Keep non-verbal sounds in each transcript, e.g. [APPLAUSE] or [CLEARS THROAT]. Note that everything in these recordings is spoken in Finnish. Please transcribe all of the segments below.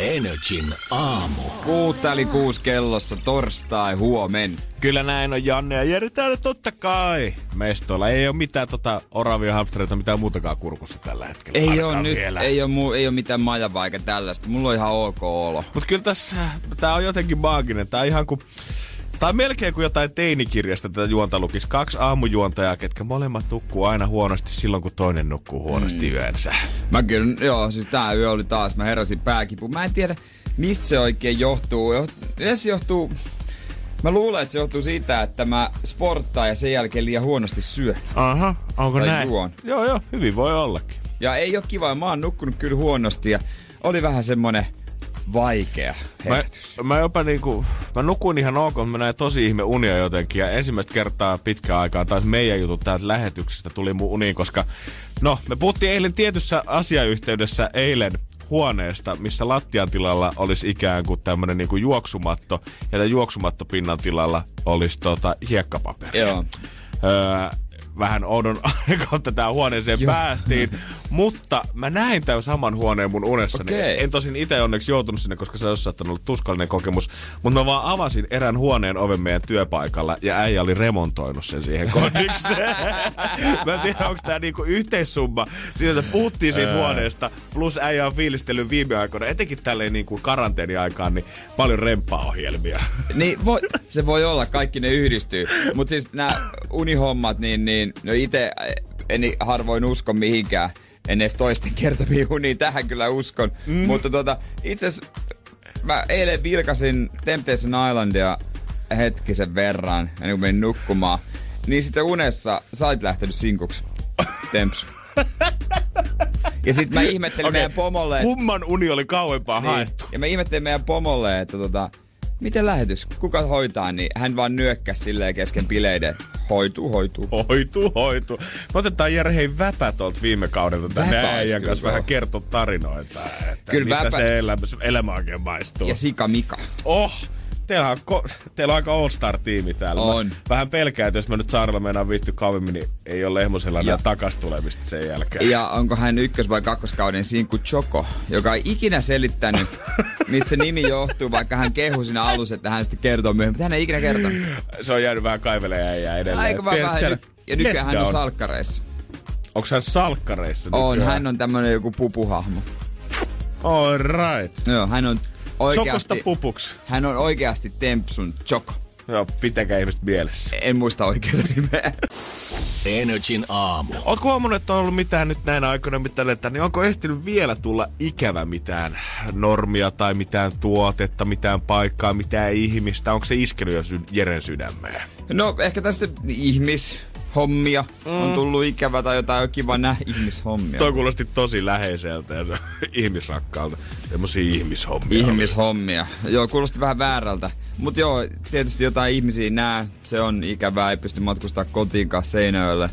Energin aamu. Kuutta eli kuusi kellossa torstai huomen. Kyllä näin on Janne ja Jeri täällä totta kai. Mestoilla ei ole mitään tota oravia hamstereita, mitään muutakaan kurkussa tällä hetkellä. Ei ole nyt, vielä. ei ole, mu, ei ole mitään majavaa eikä tällaista. Mulla on ihan ok olo. Mut kyllä tässä, tää on jotenkin maaginen. Tää on ihan kuin On melkein kuin jotain teinikirjasta tätä juonta lukis. Kaksi aamujuontajaa, ketkä molemmat nukkuu aina huonosti silloin, kun toinen nukkuu huonosti mm. yönsä. Mä kyllä, joo, siis tää yö oli taas, mä heräsin pääkipu. Mä en tiedä, mistä se oikein johtuu. Se johtuu, mä luulen, että se johtuu siitä, että mä sporttaan ja sen jälkeen liian huonosti syö. Aha, onko Tai näin? juon. Joo, joo, hyvin voi ollakin. Ja ei ole kiva, mä oon nukkunut kyllä huonosti ja oli vähän semmonen vaikea Mä, mä jopa niinku, mä nukuin ihan ok, mutta mä näin tosi ihme unia jotenkin. Ja ensimmäistä kertaa pitkään aikaa taas meidän jutut täältä lähetyksestä tuli mun uniin, koska no, me puhuttiin eilen tietyssä asiayhteydessä eilen huoneesta, missä lattian tilalla olisi ikään kuin tämmönen niinku juoksumatto, ja tämän juoksumattopinnan tilalla olisi tota hiekkapaperi. Joo. Öö, vähän oudon [LAUGHS] kautta tähän huoneeseen Joo. päästiin, mutta mä näin tämän saman huoneen mun unessani. Okei. En tosin itse onneksi joutunut sinne, koska se olisi saattanut olla tuskallinen kokemus, mutta mä vaan avasin erään huoneen oven meidän työpaikalla ja äijä oli remontoinut sen siihen kodikseen. [LAUGHS] mä en tiedä, onko tää niinku yhteissumma siitä, että puhuttiin siitä huoneesta, plus äijä on fiilistellyt viime aikoina, etenkin tälleen niinku karanteeniaikaan, niin paljon remppaohjelmia. Niin, voi, se voi olla, kaikki ne yhdistyy. Mutta siis nämä unihommat, niin, niin no itse en harvoin usko mihinkään. En edes toisten kertomiin uniin, tähän kyllä uskon. Mm. Mutta tota, itse asiassa mä eilen vilkasin Temptation Islandia hetkisen verran, ennen kuin menin nukkumaan. Niin sitten unessa sä olit lähtenyt sinkuksi. Temps. Ja sitten mä ihmettelin okay. meidän pomolle, että- Kumman uni oli kauempaa niin. haettu? Ja mä ihmettelin meidän pomolle, että tota, miten lähetys, kuka hoitaa, niin hän vaan nyökkäsi silleen kesken bileiden, että hoituu, hoituu. Hoituu, hoituu. Me otetaan Jere hei väpä tuolta viime kaudelta tänne äijän kanssa vähän kertoa tarinoita, että Kyllä mitä väpä- se elämä, elämä oikein maistuu. Ja Sika Mika. Oh, teillä on, ko- teillä on aika all-star-tiimi täällä. On. Mä vähän pelkään, että jos mä nyt saarella meinaan viitty kauemmin, niin ei ole lehmosella Ja- enää takas tulemista sen jälkeen. Ja onko hän ykkös- vai kakkoskauden sinkku Choco, joka ei ikinä selittänyt, [LAUGHS] mistä se nimi johtuu, vaikka hän kehui siinä alussa, että hän sitten kertoo myöhemmin. Hän ei ikinä kertonut. Se on jäänyt vähän kaivelemaan äijää edelleen. Aika vaan vähän. siellä ja nykyään hän on salkkareissa. Onko hän salkkareissa On, nykyään? hän on tämmönen joku pupuhahmo. All right. Joo, hän on Oikeasti, pupuksi. hän on oikeasti Tempsun Choco. Joo, pitäkää ihmiset mielessä. En muista oikeita nimeä. Energin aamu. Ootko huomannut, että on ollut mitään nyt näinä aikoina, mitä eletään, niin onko ehtinyt vielä tulla ikävä mitään normia tai mitään tuotetta, mitään paikkaa, mitään ihmistä? Onko se iskenyt jo sy- Jeren sydämeen? No ehkä tässä ihmishommia mm. on tullut ikävä tai jotain kiva nää ihmishommia. Toi kuulosti tosi läheiseltä ja [LAUGHS] ihmisrakkaalta. Semmosia ihmishommia. Ihmishommia. Joo, kuulosti vähän väärältä. Mutta joo, tietysti jotain ihmisiä nää, se on ikävää, ei pysty matkustaa kotiin kanssa Seinäjölle.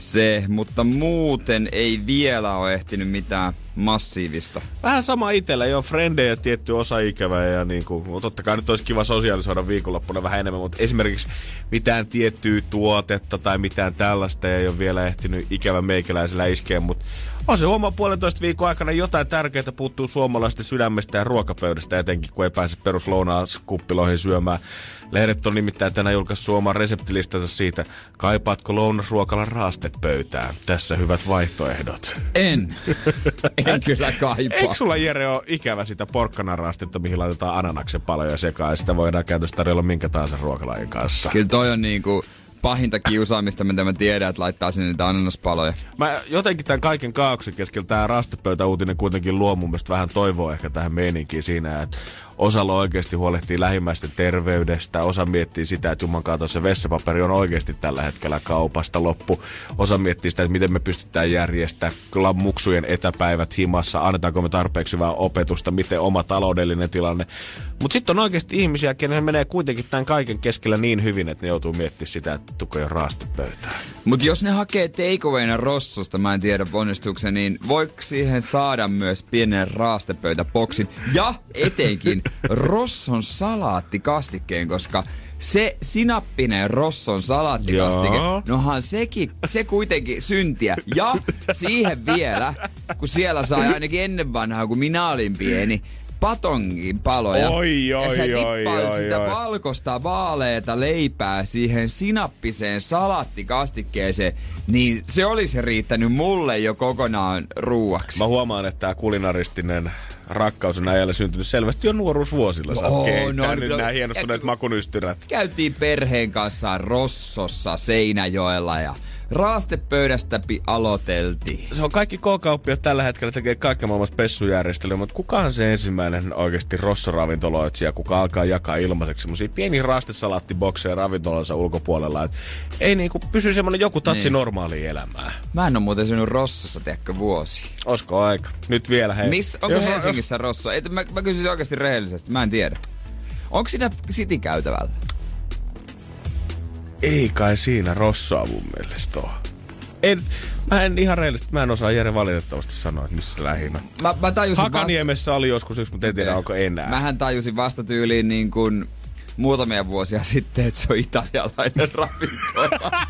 Se, mutta muuten ei vielä ole ehtinyt mitään massiivista. Vähän sama itellä, jo frendejä tietty osa ikävää ja niin kuin, totta kai nyt olisi kiva sosiaalisoida viikonloppuna vähän enemmän, mutta esimerkiksi mitään tiettyä tuotetta tai mitään tällaista ei ole vielä ehtinyt ikävä meikäläisellä iskeä, mutta on se huomaa puolentoista viikon aikana jotain tärkeää puuttuu suomalaisten sydämestä ja ruokapöydästä etenkin, kun ei pääse peruslounaaskuppiloihin syömään. Lehdet on nimittäin tänään julkaissut suoman reseptilistansa siitä, kaipaatko lounasruokalla raastepöytään. Tässä hyvät vaihtoehdot. En. en kyllä kaipaa. Eikö sulla Jere ole ikävä sitä porkkanaraastetta, mihin laitetaan ananaksen paloja sekaan ja sitä voidaan käytössä tarjolla minkä tahansa ruokalajin kanssa? Kyllä toi on niinku pahinta kiusaamista, mitä mä tiedän, että laittaa sinne niitä ananaspaloja. Mä jotenkin tämän kaiken kaauksen keskellä tämä rastepöytäuutinen kuitenkin luo mun mielestä vähän toivoa ehkä tähän meininkiin siinä, että Osalla oikeasti huolehtii lähimmäisten terveydestä, osa miettii sitä, että juman kautta se vessapaperi on oikeasti tällä hetkellä kaupasta loppu. Osa miettii sitä, että miten me pystytään järjestämään muksujen etäpäivät himassa, annetaanko me tarpeeksi hyvää opetusta, miten oma taloudellinen tilanne. Mutta sitten on oikeasti ihmisiä, kenen menee kuitenkin tämän kaiken keskellä niin hyvin, että ne joutuu miettimään sitä, että tuko jo raastepöytään. Mutta jos ne hakee takeawayna Rossosta, mä en tiedä onnistuuko niin voiko siihen saada myös pienen raastepöytäboksin ja etenkin Rosson salaattikastikkeen, koska se sinappinen Rosson salaattikastike, Joo. nohan sekin, se kuitenkin syntiä. Ja siihen vielä, kun siellä sai ainakin ennen vanhaa, kun minä olin pieni, patongin paloja. Oi, ja oi, sä oi, oi, sitä oi. valkoista vaaleeta leipää siihen sinappiseen salattikastikkeeseen, niin se olisi riittänyt mulle jo kokonaan ruuaksi. Mä huomaan, että tämä kulinaristinen rakkaus on äijälle syntynyt selvästi jo nuoruusvuosilla. Sä Oo, oot no, keittänyt no, nämä hienostuneet ja- makunystyrät. Käytiin perheen kanssa Rossossa Seinäjoella ja raastepöydästä pi- aloiteltiin. Se on kaikki K-kauppiat tällä hetkellä tekee kaiken maailman spessujärjestelyä, mutta kukaan se ensimmäinen oikeasti rossoravintoloitsija, kuka alkaa jakaa ilmaiseksi semmosia pieniä raastesalattibokseja ravintolansa ulkopuolella. Et ei niinku pysy semmonen joku tatsi Niin. normaalia elämää. Mä en oo muuten syönyt Rossossa, tiedätkö, vuosi. Osko aika? Nyt vielä hei. Miss, onko Jos- Helsingissä Rosso? Et, mä, mä kysyisin oikeasti rehellisesti, mä en tiedä. Onko siinä City-käytävällä? Ei kai siinä rossoa mun mielestä oo. En, mä en ihan rehellisesti, mä en osaa Jere valitettavasti sanoa, että missä se lähinnä. on. Mä, mä tajusin Hakaniemessä oli joskus yksi, mutta en tiedä onko enää. Mähän tajusin vasta tyyliin niin kuin muutamia vuosia sitten, että se on italialainen [LAUGHS] ravintola. [LAUGHS]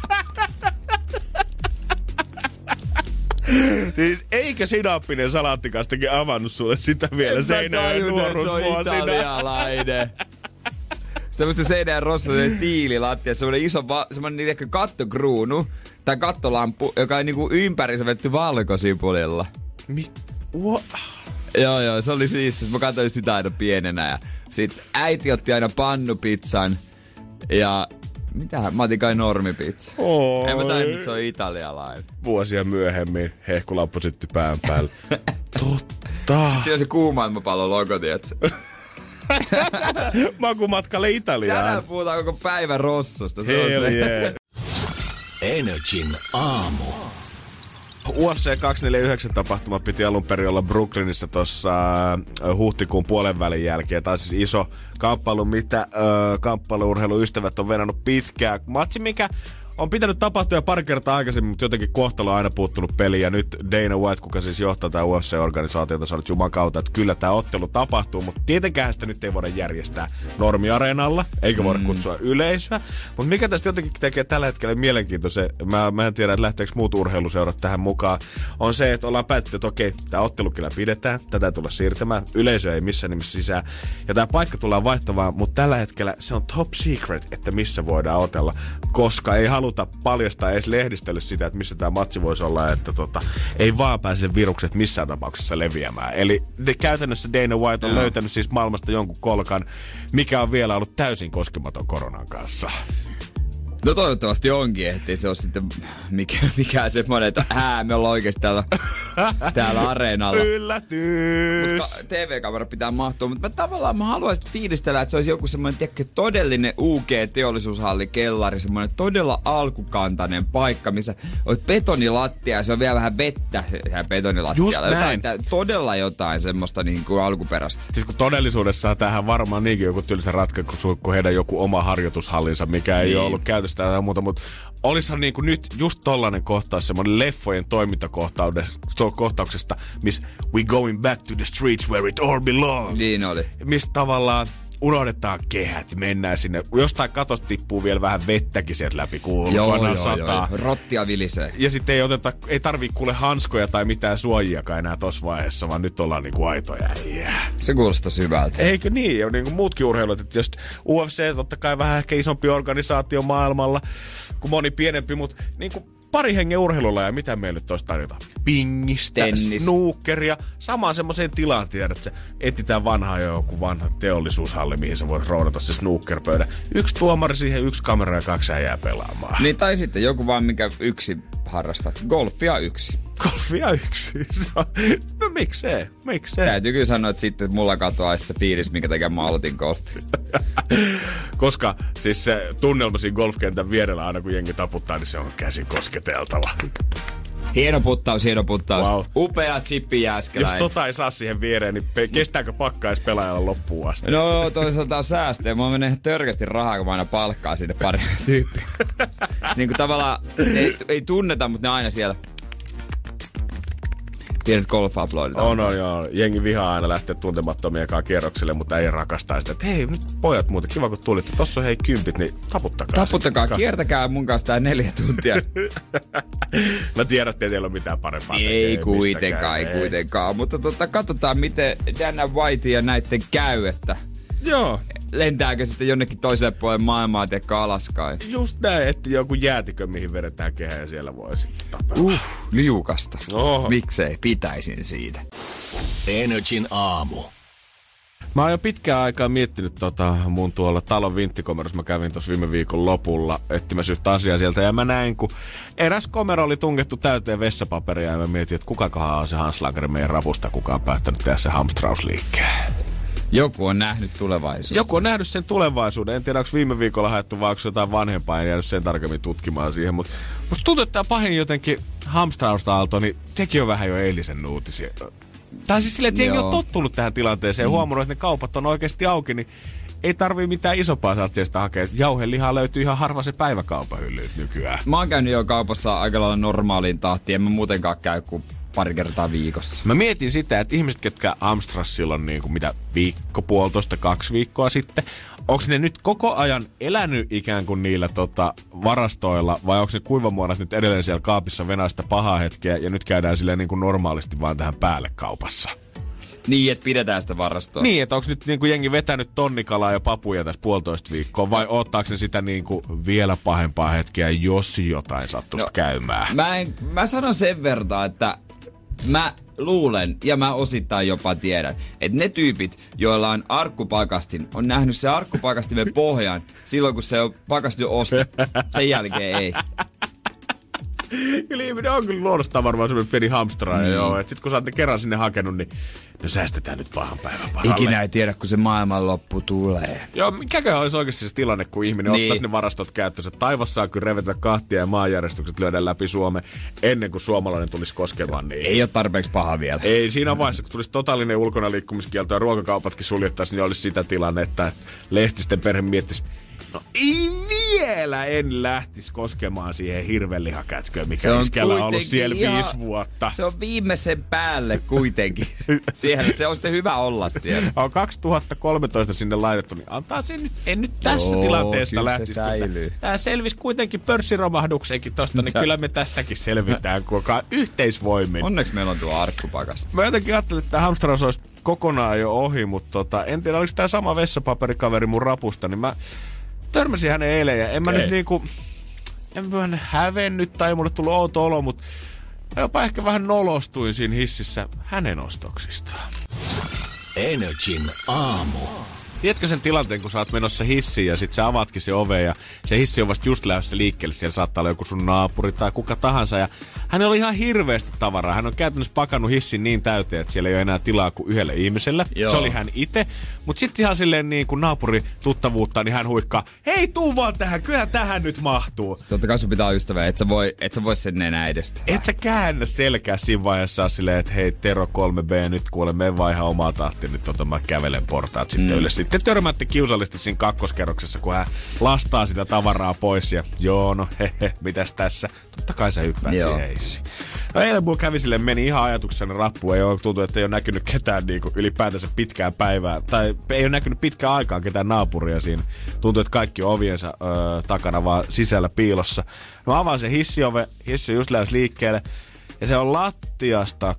Siis eikö sinappinen salaattikastike avannut sulle sitä vielä Seinäjoen nuoruusvuosina? italialainen. [LAUGHS] Semmoista seinään rossa, tiililattia, semmoinen iso, va- semmoinen niitäkö kattokruunu tai kattolampu, joka on niinku ympärissä vetty valkosipulilla. Mit? What? Joo, joo, se oli siis, mä katsoin sitä aina pienenä ja sit äiti otti aina pannupizzan ja mitä, mä otin kai normipizza. Oi. En mä tajunnut, että se on italialainen. Vuosia myöhemmin hehkulappu syttyi pään päälle. [LAUGHS] Totta. Siinä on se kuumailmapallon logo, tietsä. [LAUGHS] Makumatkalle Tänään Italiaan. puhutaan koko päivän rossosta. Se on Hell se. yeah. Energin aamu. UFC 249 tapahtuma piti alun perin olla Brooklynissa tuossa huhtikuun puolen välin jälkeen. Tämä on siis iso kamppailu, mitä ö, kamppailuurheiluystävät on venannut pitkään. Matsi, mikä on pitänyt tapahtua jo pari kertaa aikaisemmin, mutta jotenkin kohtalo on aina puuttunut peliin. Ja nyt Dana White, kuka siis johtaa tämä UFC-organisaatiota, sanoi juman kautta, että kyllä tämä ottelu tapahtuu, mutta tietenkään sitä nyt ei voida järjestää normiareenalla, eikä voida kutsua yleisöä. Mutta mikä tästä jotenkin tekee tällä hetkellä mielenkiintoisen, mä, mä en tiedä, että lähteekö muut urheiluseurat tähän mukaan, on se, että ollaan päätetty, että okei, tämä ottelu kyllä pidetään, tätä ei tulla siirtämään, yleisö ei missään nimessä sisään, ja tämä paikka tullaan vaihtamaan, mutta tällä hetkellä se on top secret, että missä voidaan otella, koska ei haluta paljastaa edes lehdistölle sitä, että missä tämä matsi voisi olla, että tota, ei vaan pääse virukset missään tapauksessa leviämään. Eli de, käytännössä Dana White on Joo. löytänyt siis maailmasta jonkun kolkan, mikä on vielä ollut täysin koskematon koronan kanssa. No toivottavasti onkin, ettei se ole sitten mikä, mikään semmoinen, että ää, me ollaan oikeasti täällä, täällä areenalla. Yllätys! Mut ka- TV-kamera pitää mahtua, mutta mä tavallaan mä haluaisin fiilistellä, että se olisi joku semmoinen, tiedätkö, todellinen UG-teollisuushalli kellari, semmoinen todella alkukantainen paikka, missä on betonilattia ja se on vielä vähän vettä siellä betonilattialla. Just Jotain näin. todella jotain semmoista niin kuin alkuperäistä. Siis kun todellisuudessa tähän varmaan niinkin joku tylsä ratkaisu, kun heidän joku oma harjoitushallinsa, mikä ei Niin. ole ollut käytössä tai muuta, mutta olisihan niin kuin nyt just tollanen kohtaus, semmoinen leffojen toimintakohtauksesta, miss we going back to the streets where it all belongs. Niin oli. Mistä tavallaan unohdetaan kehät, mennään sinne. Jostain katosta tippuu vielä vähän vettäkin sieltä läpi, kun joo, sataa. Rottia vilisee. Ja sitten ei oteta, ei tarvii kuule hanskoja tai mitään suojiakaan enää tossa vaiheessa, vaan nyt ollaan niinku aitoja äijää. Se kuulostaa syvältä. Eikö niin? Ja niin kuin muutkin urheilut, että jos UFC totta kai vähän ehkä isompi organisaatio maailmalla kuin moni pienempi, mutta niin kuin pari hengen urheilulla ja mitä meillä nyt olisi tarjota? Pingistä, Tennis. snookeria, samaan semmoiseen tilaan tiedät, että se etsitään vanhaa joku vanha teollisuushalli, mihin sä voit roudata se snookerpöydä. Yksi tuomari siihen, yksi kamera ja kaksi äijää pelaamaan. Niin, tai sitten joku vaan, mikä yksi harrastat? Golfia yksi. Golfia yksi. [LAUGHS] no miksei, miksei. Täytyy kyllä sanoa, että sitten mulla katoaisi se fiilis, minkä takia mä aloitin golfia. [LAUGHS] Koska siis se tunnelma siinä golfkentän vierellä aina kun jengi taputtaa, niin se on käsi kosketeltava. Hieno puttaus, hieno puttaus. Wow. Upea chippi jääskelä. Jos tota ei saa siihen viereen, niin pe- kestääkö pakkaisi pelaajalle loppuun asti? No toisaalta on säästöä. Mä menee törkästi rahaa, kun mä aina palkkaa sinne pari tyyppiä. [LAUGHS] niin kuin tavallaan ei, ei tunneta, mutta ne aina siellä. Pienet golf uploadit. On, on, joo. Jengi vihaa aina lähteä tuntemattomien kanssa kierrokselle, mutta ei rakastaa sitä. Että hei, nyt pojat muuten, kiva kun tulitte. Tossa on hei kympit, niin taputtakaa. Taputtakaa, se. kiertäkää mun kanssa tää neljä tuntia. [LAUGHS] Mä tiedän, että teillä ei ole mitään parempaa ei tekee, kuitenkaan, ei kuitenkaan. Mutta tota, katsotaan, miten Dana White ja näitten käy, että Joo, lentääkö sitten jonnekin toiselle puolelle maailmaa, tiedätkö Alaskaan. just näin, että joku jäätikö, mihin vedetään kehä ja siellä voi sitten tapella. Uh, liukasta. Oho. Miksei, pitäisin siitä. Energin aamu. Mä oon jo pitkään aikaa miettinyt tota mun tuolla talon vinttikomerossa. Mä kävin tuossa viime viikon lopulla etsimässä yhtä asiaa sieltä. Ja mä näin, kun eräs komero oli tungettu täyteen vessapaperia. Ja mä mietin, että kukakohan on se Hanslageri meidän rapusta, kuka on päättänyt tehdä se hamstrausliikkeen. Joku on nähnyt tulevaisuutta. Joku on nähnyt sen tulevaisuuden. En tiedä, onko viime viikolla haettu vai onko jotain vanhempaa. En jäänyt sen tarkemmin tutkimaan siihen. Mutta musta tuntuu, että tämä pahin jotenkin hamstrausta-aalto, niin sekin on vähän jo eilisen uutisia. Tai siis silleen, että jengi on Joo. tottunut tähän tilanteeseen ja huomannut, että ne kaupat on oikeasti auki, niin ei tarvii mitään isompaa satseesta hakea. Jauhelihaa löytyy ihan harva se päiväkaupahyllyt nykyään. Mä oon käynyt jo kaupassa aika lailla normaaliin tahtiin. En mä muutenkaan käy kuin pari kertaa viikossa. Mä mietin sitä, että ihmiset, ketkä Amstras silloin niin kuin mitä viikko, puolitoista, kaksi viikkoa sitten, onko ne nyt koko ajan elänyt ikään kuin niillä tota, varastoilla, vai onko ne kuivamuonat nyt edelleen siellä kaapissa venaista pahaa hetkeä, ja nyt käydään silleen niin kuin normaalisti vaan tähän päälle kaupassa? Niin, että pidetään sitä varastoa. Niin, että onko nyt niin kuin jengi vetänyt tonnikalaa ja papuja tässä puolitoista viikkoa, vai ottaako ne sitä niin kuin vielä pahempaa hetkeä, jos jotain sattuisi no, käymään? Mä, en, mä sanon sen verran, että mä luulen, ja mä osittain jopa tiedän, että ne tyypit, joilla on arkkupakastin, on nähnyt se arkkupakastimen pohjan silloin, kun se on pakastin ostettu. Sen jälkeen ei. Kyllä ihminen on kyllä luonnostaan varmaan semmoinen pieni hamstraaja, Niin. joo. Et sit kun sä ootte kerran sinne hakenut, niin no säästetään nyt pahan päivän varalle. Ikinä ei tiedä, kun se maailmanloppu tulee. Joo, mikäkään olisi oikeasti se tilanne, kun ihminen niin. Niin. ottaisi ne varastot käyttöönsä. Taivas saa kyllä revetä kahtia ja maanjärjestykset lyödä läpi Suomen ennen kuin suomalainen tulisi koskemaan niin. Ei ole tarpeeksi paha vielä. Ei siinä vaiheessa, kun tulisi totaalinen ulkona liikkumiskielto ja ruokakaupatkin suljettaisiin, niin olisi sitä tilannetta, että lehtisten perhe miettisi, no ei vielä en lähtisi koskemaan siihen hirvelihakätköön, mikä iskällä on ollut kuitenkin siellä ihan- viisi vuotta. Se on viimeisen päälle kuitenkin. [LAUGHS] Siihen se on sitten hyvä olla siellä. on 2013 sinne laitettu, niin antaa sen nyt, en nyt tässä Joo, tilanteessa kyllä se lähtisi. säilyy. Tämä selvisi kuitenkin pörssiromahduksenkin tosta, niin Sä- kyllä me tästäkin selvitään, kun olkaa yhteisvoimin. Onneksi meillä on tuo arkkupakasti. Mä jotenkin ajattelin, että tämä hamstraus olisi kokonaan jo ohi, mutta tota, en tiedä, oliko tämä sama vessapaperikaveri mun rapusta, niin mä törmäsin hänen eilen ja en mä Okei. nyt niinku, en mä hävennyt tai ei mulle tullut outo olo, mutta mä jopa ehkä vähän nolostuin siinä hississä hänen ostoksistaan. Energin aamu. Tiedätkö sen tilanteen, kun sä oot menossa hissiin ja sit sä avaatkin se ove ja se hissi on vasta just lähdössä liikkeelle. Siellä saattaa olla joku sun naapuri tai kuka tahansa. Ja hän oli ihan hirveästi tavaraa. Hän on käytännössä pakannut hissin niin täyteen, että siellä ei ole enää tilaa kuin yhdelle ihmiselle. Joo. Se oli hän itse. Mutta sitten ihan silleen niin kuin naapuri tuttavuutta, niin hän huikkaa, hei tuu vaan tähän, kyllä tähän nyt mahtuu. Totta kai sun pitää olla ystävä, et sä voi, et sä voi sen enää edestä. Et sä käännä selkää siinä vaiheessa silleen, että hei Tero 3B, nyt kuule, me vaan ihan omaa tahtia, nyt tota mä kävelen portaat sitten mm. ylös. Sitten törmäätte kiusallisesti siinä kakkoskerroksessa, kun hän lastaa sitä tavaraa pois ja joo, no he, he mitäs tässä? Totta kai sä hyppäät Joo. siihen hissiin. No eilen mulla kävi silleen, meni ihan ajatuksena rappu, ei ole tuntuu, että ei ole näkynyt ketään niinku ylipäätänsä pitkään päivää, tai ei ole näkynyt pitkään aikaan ketään naapuria siinä. Tuntuu, että kaikki on oviensa öö, takana vaan sisällä piilossa. No avaan sen hissiove, hissi just lähes liikkeelle, ja se on lattiasta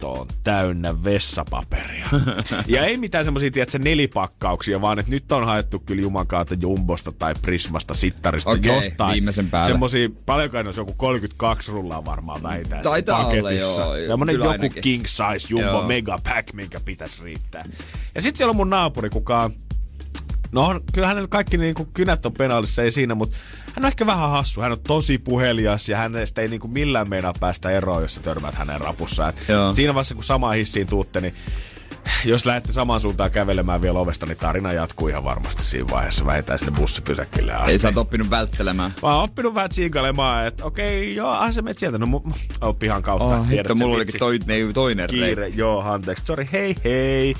kattoon täynnä vessapaperia. [LAUGHS] ja ei mitään semmosia, tiedätkö, nelipakkauksia, vaan että nyt on haettu kyllä jumankaata Jumbosta tai Prismasta, Sittarista, Okei, jostain. viimeisen päälle. Semmosia, paljonko olisi joku 32 rullaa varmaan vähintään Taitaa olla, paketissa. joo. Semmonen Kyllä joku ainakin. king size Jumbo Joo. mega pack, minkä pitäisi riittää. Ja sitten siellä on mun naapuri, kuka on No kyllä hänellä kaikki niin kuin kynät on penaalissa, ei siinä, mutta hän on ehkä vähän hassu. Hän on tosi puhelias ja hänestä ei niin kuin millään meinaa päästä eroon, jos sä törmät hänen rapussa. Et Joo. siinä vaiheessa, kun samaan hissiin tuutte, niin jos lähdette samaan suuntaan kävelemään vielä ovesta, niin tarina jatkuu ihan varmasti siinä vaiheessa. Vähintään sinne bussipysäkille asti. Ei sä oot oppinut välttelemään. Mä oon oppinut vähän tsiikailemaan, että okei, joo, ah sä menet sieltä. No, mu- oppihan kautta. Oh, hitto, mulla olikin toi, ne, toinen Kiire, reitti. joo, anteeksi, sorry, hei hei.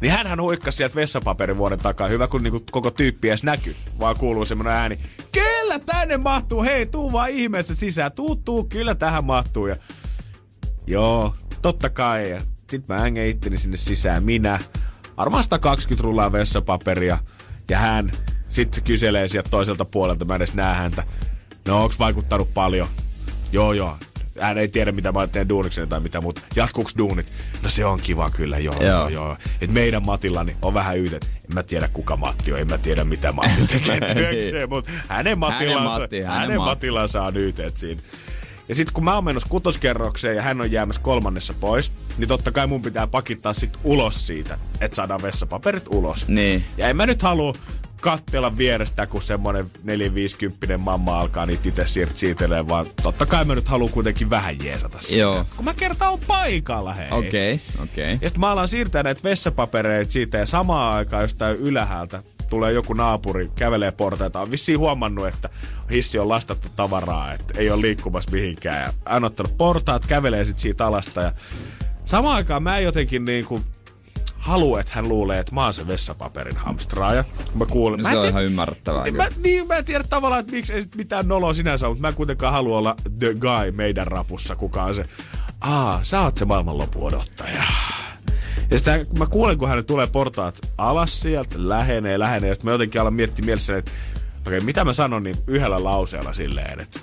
Niin hänhän huikkasi sieltä vessapaperin vuoden takaa. Hyvä, kun niinku koko tyyppi edes näkyy. Vaan kuuluu semmonen ääni. Kyllä tänne mahtuu, hei, tuu vaan ihmeessä sisään. Tuu, tuu, kyllä tähän mahtuu. Ja... Joo, totta kai. Ja sit mä ängen itteni sinne sisään. Minä, varmaan 120 rullaa vessapaperia. Ja hän, sit se kyselee sieltä toiselta puolelta, mä edes näe häntä. No, onks vaikuttanut paljon? Joo, joo. Hän ei tiedä, mitä mä teen duunikseni tai mitä muuta. Jatkuuks duunit? No se on kiva kyllä, joo, joo, Joo. Et meidän Matillani on vähän yhdet. En mä tiedä, kuka Matti on, en mä tiedä, mitä Matti tekee [LAUGHS] työkseen, mutta hänen Matillansa, Matti, hänen hänen Matti. Matillansa on yhdet siinä. Ja sitten kun mä oon menossa kutoskerrokseen ja hän on jäämässä kolmannessa pois, niin totta kai mun pitää pakittaa sit ulos siitä, että saadaan vessapaperit ulos. Niin. Ja en mä nyt halua kattella vierestä, kun semmonen 450 mamma alkaa niitä itse siirт siirtelee, vaan totta kai mä nyt haluan kuitenkin vähän jeesata sitä. Joo. Kun mä kertaan on paikalla, hei. Okei, okay, okei. Okay. Ja sitten mä alan siirtää näitä vessapapereita siitä ja samaan aikaan jostain ylhäältä tulee joku naapuri, kävelee portaita, on vissiin huomannut, että hissi on lastattu tavaraa, että ei ole liikkumassa mihinkään. Ja hän on ottanut portaat, kävelee sitten siitä alasta ja samaan aikaan mä jotenkin niin kuin halua, että hän luulee, että mä oon se vessapaperin hamstraaja. Mä kuulen. No mä se en on tiedä- ihan ymmärrettävää. kyllä. Mä, niin, mä en tiedä tavallaan, että miksi ei sit mitään noloa sinänsä ole, mutta mä en kuitenkaan halua olla the guy meidän rapussa, kuka on se, aa, sä oot se maailmanlopun odottaja. Ja sitten mä kuulen, kun hän tulee portaat alas sieltä, lähenee, lähenee, ja sitten mä jotenkin alan miettiä mielessäni, että okei, okay, mitä mä sanon niin yhdellä lauseella silleen, että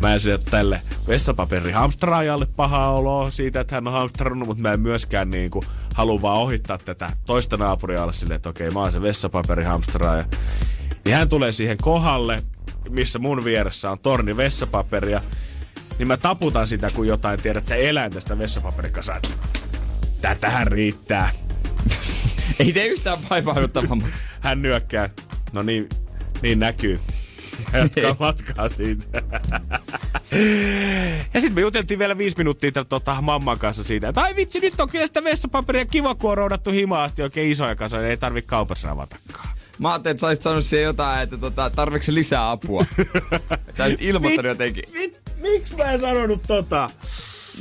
Mä en sieltä tälle vessapaperi hamstraajalle paha oloa siitä, että hän on hamstrannut, mutta mä en myöskään niin kuin, halua vaan ohittaa tätä toista naapuria alle silleen, että okei, mä oon se vessapaperi hamstraaja. Niin hän tulee siihen kohdalle, missä mun vieressä on torni vessapaperia. Niin mä taputan sitä, kun jotain tiedät, sä eläin tästä vessapaperikasaa. Tätähän riittää. [LAUGHS] Ei tee yhtään vaivahduttavammaksi. Hän nyökkää. No niin, niin näkyy. Ja Jatkaa matkaa siitä. ja sitten me juteltiin vielä viisi minuuttia tämän, tota, mamman kanssa siitä, että ai vitsi, nyt on kyllä sitä vessapaperia kiva, kun on roudattu himaa asti oikein isoja kasoja, ei tarvi kaupassa avatakaan. Mä ajattelin, että sä olisit sanonut siihen jotain, että tota, se lisää apua. [LAUGHS] Sä olisit ilmoittanut jotenkin. Miksi mä en sanonut tota?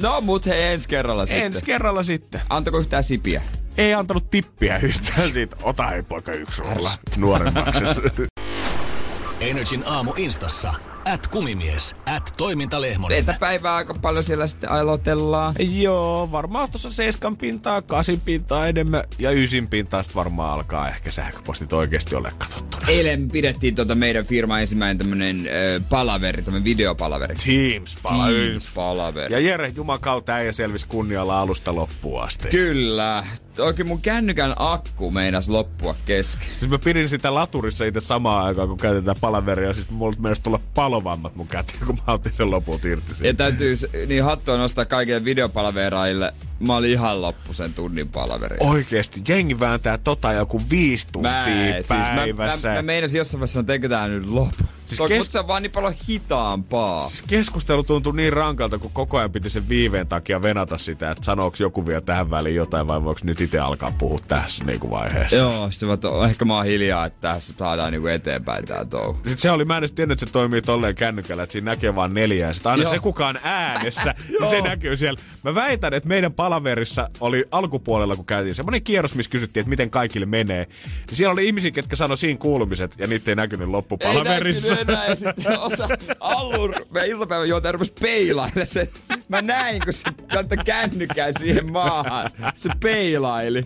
No mut hei ensi kerralla sitten. Ensi kerralla sitten. Antako yhtään sipiä? Ei antanut tippiä yhtään siitä. Ota ei poika yksi rulla nuoremmaksi. [LAUGHS] Energin aamu instassa. At kumimies. At toimintalehmonen. Teitä päivää aika paljon siellä sitten aloitellaan. Joo, varmaan tuossa seiskan pintaa, kasin pintaa enemmän ja ysin pintaa sitten varmaan alkaa ehkä sähköpostit oikeasti ole katsottuna. Eilen pidettiin tota meidän firman ensimmäinen tämmönen äh, palaveri, tämmönen videopalaveri. Teams pala Teams-palaveri. Ja Jere Jumakautta äijä selvisi kunnialla alusta loppuun asti. Kyllä. Oikein mun kännykän akku meinas loppua kesken. Siis mä pidin sitä laturissa itse samaan aikaan, kun käytetään palaveria. Siis mulla meinasi tulla palovammat mun käteen, kun mä otin sen lopulta irti siitä. Ja täytyy niin hattua nostaa kaikille videopalaveraille. Mä olin ihan loppu sen tunnin palaveri. Oikeesti, jengi vääntää tota joku viisi tuntia Mä, siis päivässä. mä, mä, mä meinasin jossain vaiheessa, että eikö tää nyt loppu. Siis kes- se on vaan niin paljon hitaampaa. Siis keskustelu tuntui niin rankalta, kun koko ajan piti sen viiveen takia venata sitä, että sanooks joku vielä tähän väliin jotain vai voiko nyt itse alkaa puhua tässä niinku vaiheessa. Joo, sitten mä to, ehkä mä oon hiljaa, että tässä saadaan niinku eteenpäin tää touhu. Sitten se oli, mä en edes tiennyt, että se toimii tolleen kännykällä, että siinä näkee vaan neljä. Ja sitten aina Joo. se kukaan äänessä, [LAUGHS] niin se näkyy siellä. Mä väitän, että meidän palaverissa oli alkupuolella, kun käytiin semmoinen kierros, missä kysyttiin, että miten kaikille menee. Niin siellä oli ihmisiä, ketkä sanoi siinä kuulumiset, ja niitä ei näkynyt loppupalaverissa. Ei näkynyt enää, ja sitten osa Allur, meidän iltapäivän juontaja rupesi peilailla se. Mä näin, kun se kantoi kännykään siihen maahan. Se peilaili.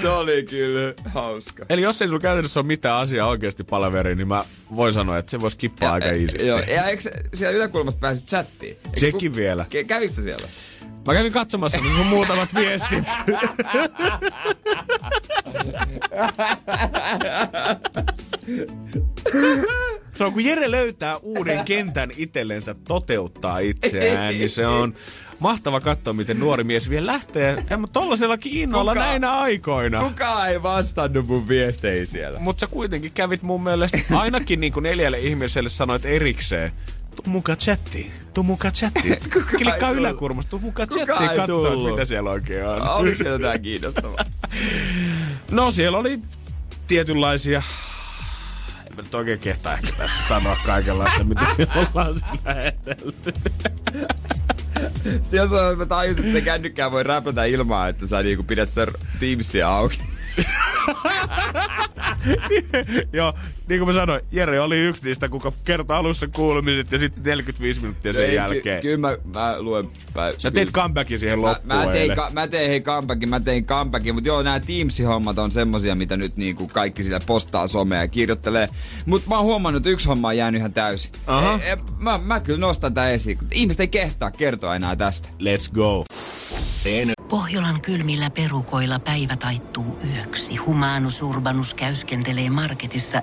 Se oli kyllä hauska. Eli jos ei sulla käytännössä ole mitään asiaa oikeasti palaveriin, niin mä voin sanoa, että se voisi kippaa aika iisisti. Joo, ja eikö siellä yläkulmasta pääsi chattiin? Eikö Sekin ku- vielä. Ke- Kävikö sä siellä? Mä kävin katsomassa niin sun muutamat viestit. [LAUGHS] se on, kun Jere löytää uuden kentän itsellensä toteuttaa itseään, niin se on mahtava katsoa, miten nuori mies vielä lähtee. Ja tollasellakin innolla Kuka? näinä aikoina. Kuka ei vastannut mun viesteihin siellä. Mutta sä kuitenkin kävit mun mielestä ainakin niin kuin neljälle ihmiselle sanoit erikseen, tuu mukaan chattiin, tuu mukaan chattiin. [LAUGHS] Klikkaa yläkurmasta, tuu mukaan chattiin katsoa, mitä siellä oikein on. Oliko siellä jotain kiinnostavaa? [LAUGHS] no siellä oli tietynlaisia en nyt oikein kehtaa ehkä tässä sanoa kaikenlaista, mitä siellä [LAUGHS] ollaan lähetelty. Jos mä tajusin, että kännykkää voi räpätä ilmaa, että sä niinku pidät sitä Teamsia auki. [LAUGHS] Joo, niin kuin mä sanoin, Jere oli yksi niistä, kuka kertoi alussa kuulumiset ja sitten 45 minuuttia sen Ei, jälkeen. Ky- kyllä mä, mä luen... Mä, Sä teit comebackin siihen loppuun. Mä, mä, tein, ka, mä tein hei comebackin, mä tein comebackin, mutta joo, nämä Teams-hommat on semmosia, mitä nyt niinku kaikki sillä postaa somea ja kirjoittelee. Mutta mä oon huomannut, että yksi homma on jäänyt ihan täysin. Aha. E, e, mä, mä kyllä nostan tää esiin. Ihmiset ei kehtaa kertoa enää tästä. Let's go. Pohjolan kylmillä perukoilla päivä taittuu yöksi. Humanus Urbanus käyskentelee marketissa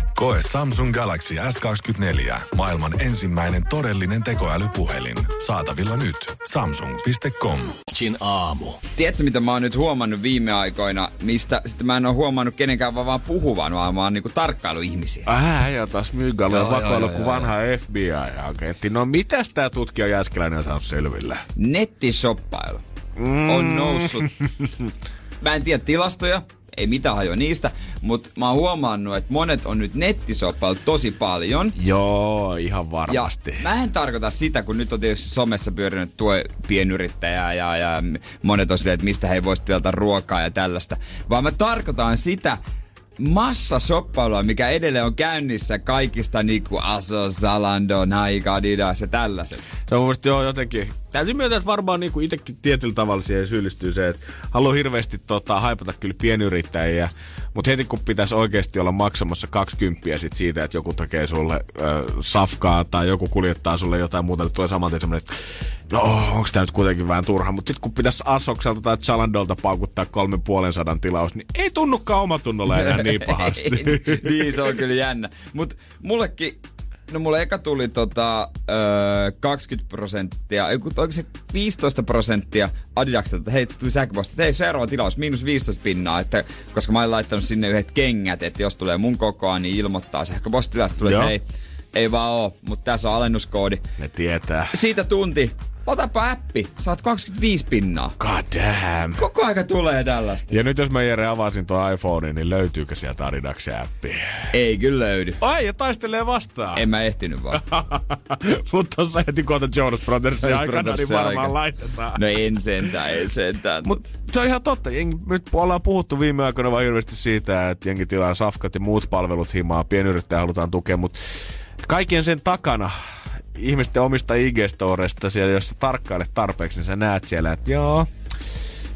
Koe Samsung Galaxy S24. Maailman ensimmäinen todellinen tekoälypuhelin. Saatavilla nyt. Samsung.com. Chin aamu. Tiedätkö, mitä mä oon nyt huomannut viime aikoina, mistä sitten mä en ole huomannut kenenkään vaan puhuvan, vaan mä oon niinku tarkkailuihmisiä. Äh, ja taas myygalle on vakoilu kuin vanha FBI-agentti. No mitäs tää tutkija Jääskeläinen on saanut selville? Nettishoppailu mm. on noussut. Mä en tiedä tilastoja, ei mitään hajoa niistä, mutta mä oon huomannut, että monet on nyt nettisoppailu tosi paljon. Joo, ihan varmasti. Ja mä en tarkoita sitä, kun nyt on tietysti somessa pyörinyt tuo pienyrittäjää ja, ja monet on silleen, että mistä he ei voisi tilata ruokaa ja tällaista. Vaan mä tarkoitan sitä, massashoppailua, mikä edelleen on käynnissä kaikista niinku Aso, Zalando, Nike, Adidas ja tällaiset. Se on mun joo jotenkin. Täytyy myöntää, että varmaan niinku itsekin tietyllä tavalla siihen syyllistyy se, että haluaa hirveästi tota, haipata kyllä pienyrittäjiä, mutta heti kun pitäisi oikeasti olla maksamassa 20 sit siitä, että joku tekee sulle äh, safkaa tai joku kuljettaa sulle jotain muuta, niin tulee saman tien semmoinen, no onko tämä nyt kuitenkin vähän turha, mutta sitten kun pitäisi Asokselta tai Chalandolta paukuttaa kolmen puolen sadan tilaus, niin ei tunnukaan omatunnolla enää niin pahasti. [LAUGHS] niin, se on kyllä jännä. Mutta mullekin No mulle eka tuli tota, öö, 20 prosenttia, onko se 15 prosenttia Adidakselta, että hei, tuli sähköposti, että hei, seuraava tilaus, miinus 15 pinnaa, että, koska mä olen laittanut sinne yhdet kengät, että jos tulee mun kokoa, niin ilmoittaa sähköpostilla, tulee, hei, ei vaan oo, mutta tässä on alennuskoodi. Ne tietää. Siitä tunti, Otapa appi, saat 25 pinnaa. God damn. Koko aika tulee tällaista. Ja nyt jos mä Jere avasin tuon iPhone, niin löytyykö sieltä Adidaksen appi? Ei kyllä löydy. Ai, ja taistelee vastaan. En mä ehtinyt vaan. [LAUGHS] Mutta tossa heti kohta Jonas Brothersin aikana, niin varmaan aika. laitetaan. No en sentään, en sentään. Mut se on ihan totta. Jengi, nyt ollaan puhuttu viime aikoina vaan hirveästi siitä, että jengi tilaa safkat ja muut palvelut himaa. Pienyrittäjä halutaan tukea, mutta kaiken sen takana ihmisten omista IG-storeista siellä, jos sä tarkkailet tarpeeksi, niin sä näet siellä, että joo,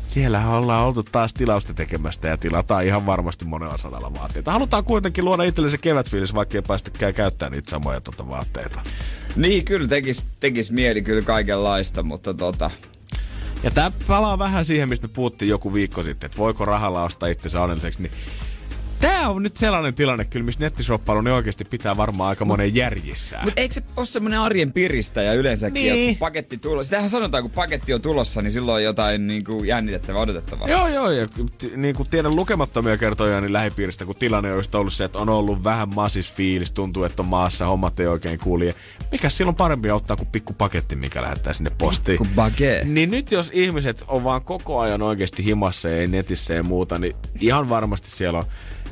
siellä ollaan oltu taas tilausta tekemästä ja tilataan ihan varmasti monella sadalla vaatteita. Halutaan kuitenkin luoda itselle se kevätfiilis, vaikka ei päästäkään käyttämään niitä samoja tuota vaatteita. Niin, kyllä tekis, tekis mieli kyllä kaikenlaista, mutta tota... Ja tämä palaa vähän siihen, mistä me puhuttiin joku viikko sitten, että voiko rahalla ostaa itsensä onnelliseksi, niin Tää on nyt sellainen tilanne kyllä, missä nettishoppailu niin oikeasti pitää varmaan aika monen järjissä. Mutta eikö se ole semmoinen arjen piristäjä yleensäkin, niin. kun paketti tulossa? Sitähän sanotaan, kun paketti on tulossa, niin silloin on jotain niin kuin jännitettävää, odotettavaa. Joo, joo, ja niin kuin tiedän lukemattomia kertoja niin lähipiiristä, kun tilanne on ollut se, että on ollut vähän masis fiilis, tuntuu, että on maassa, hommat ei oikein kulje. Mikä silloin parempi auttaa kuin pikku paketti, mikä lähettää sinne postiin? Pikku baguette. Niin nyt jos ihmiset on vaan koko ajan oikeasti himassa ja netissä ja muuta, niin ihan varmasti siellä on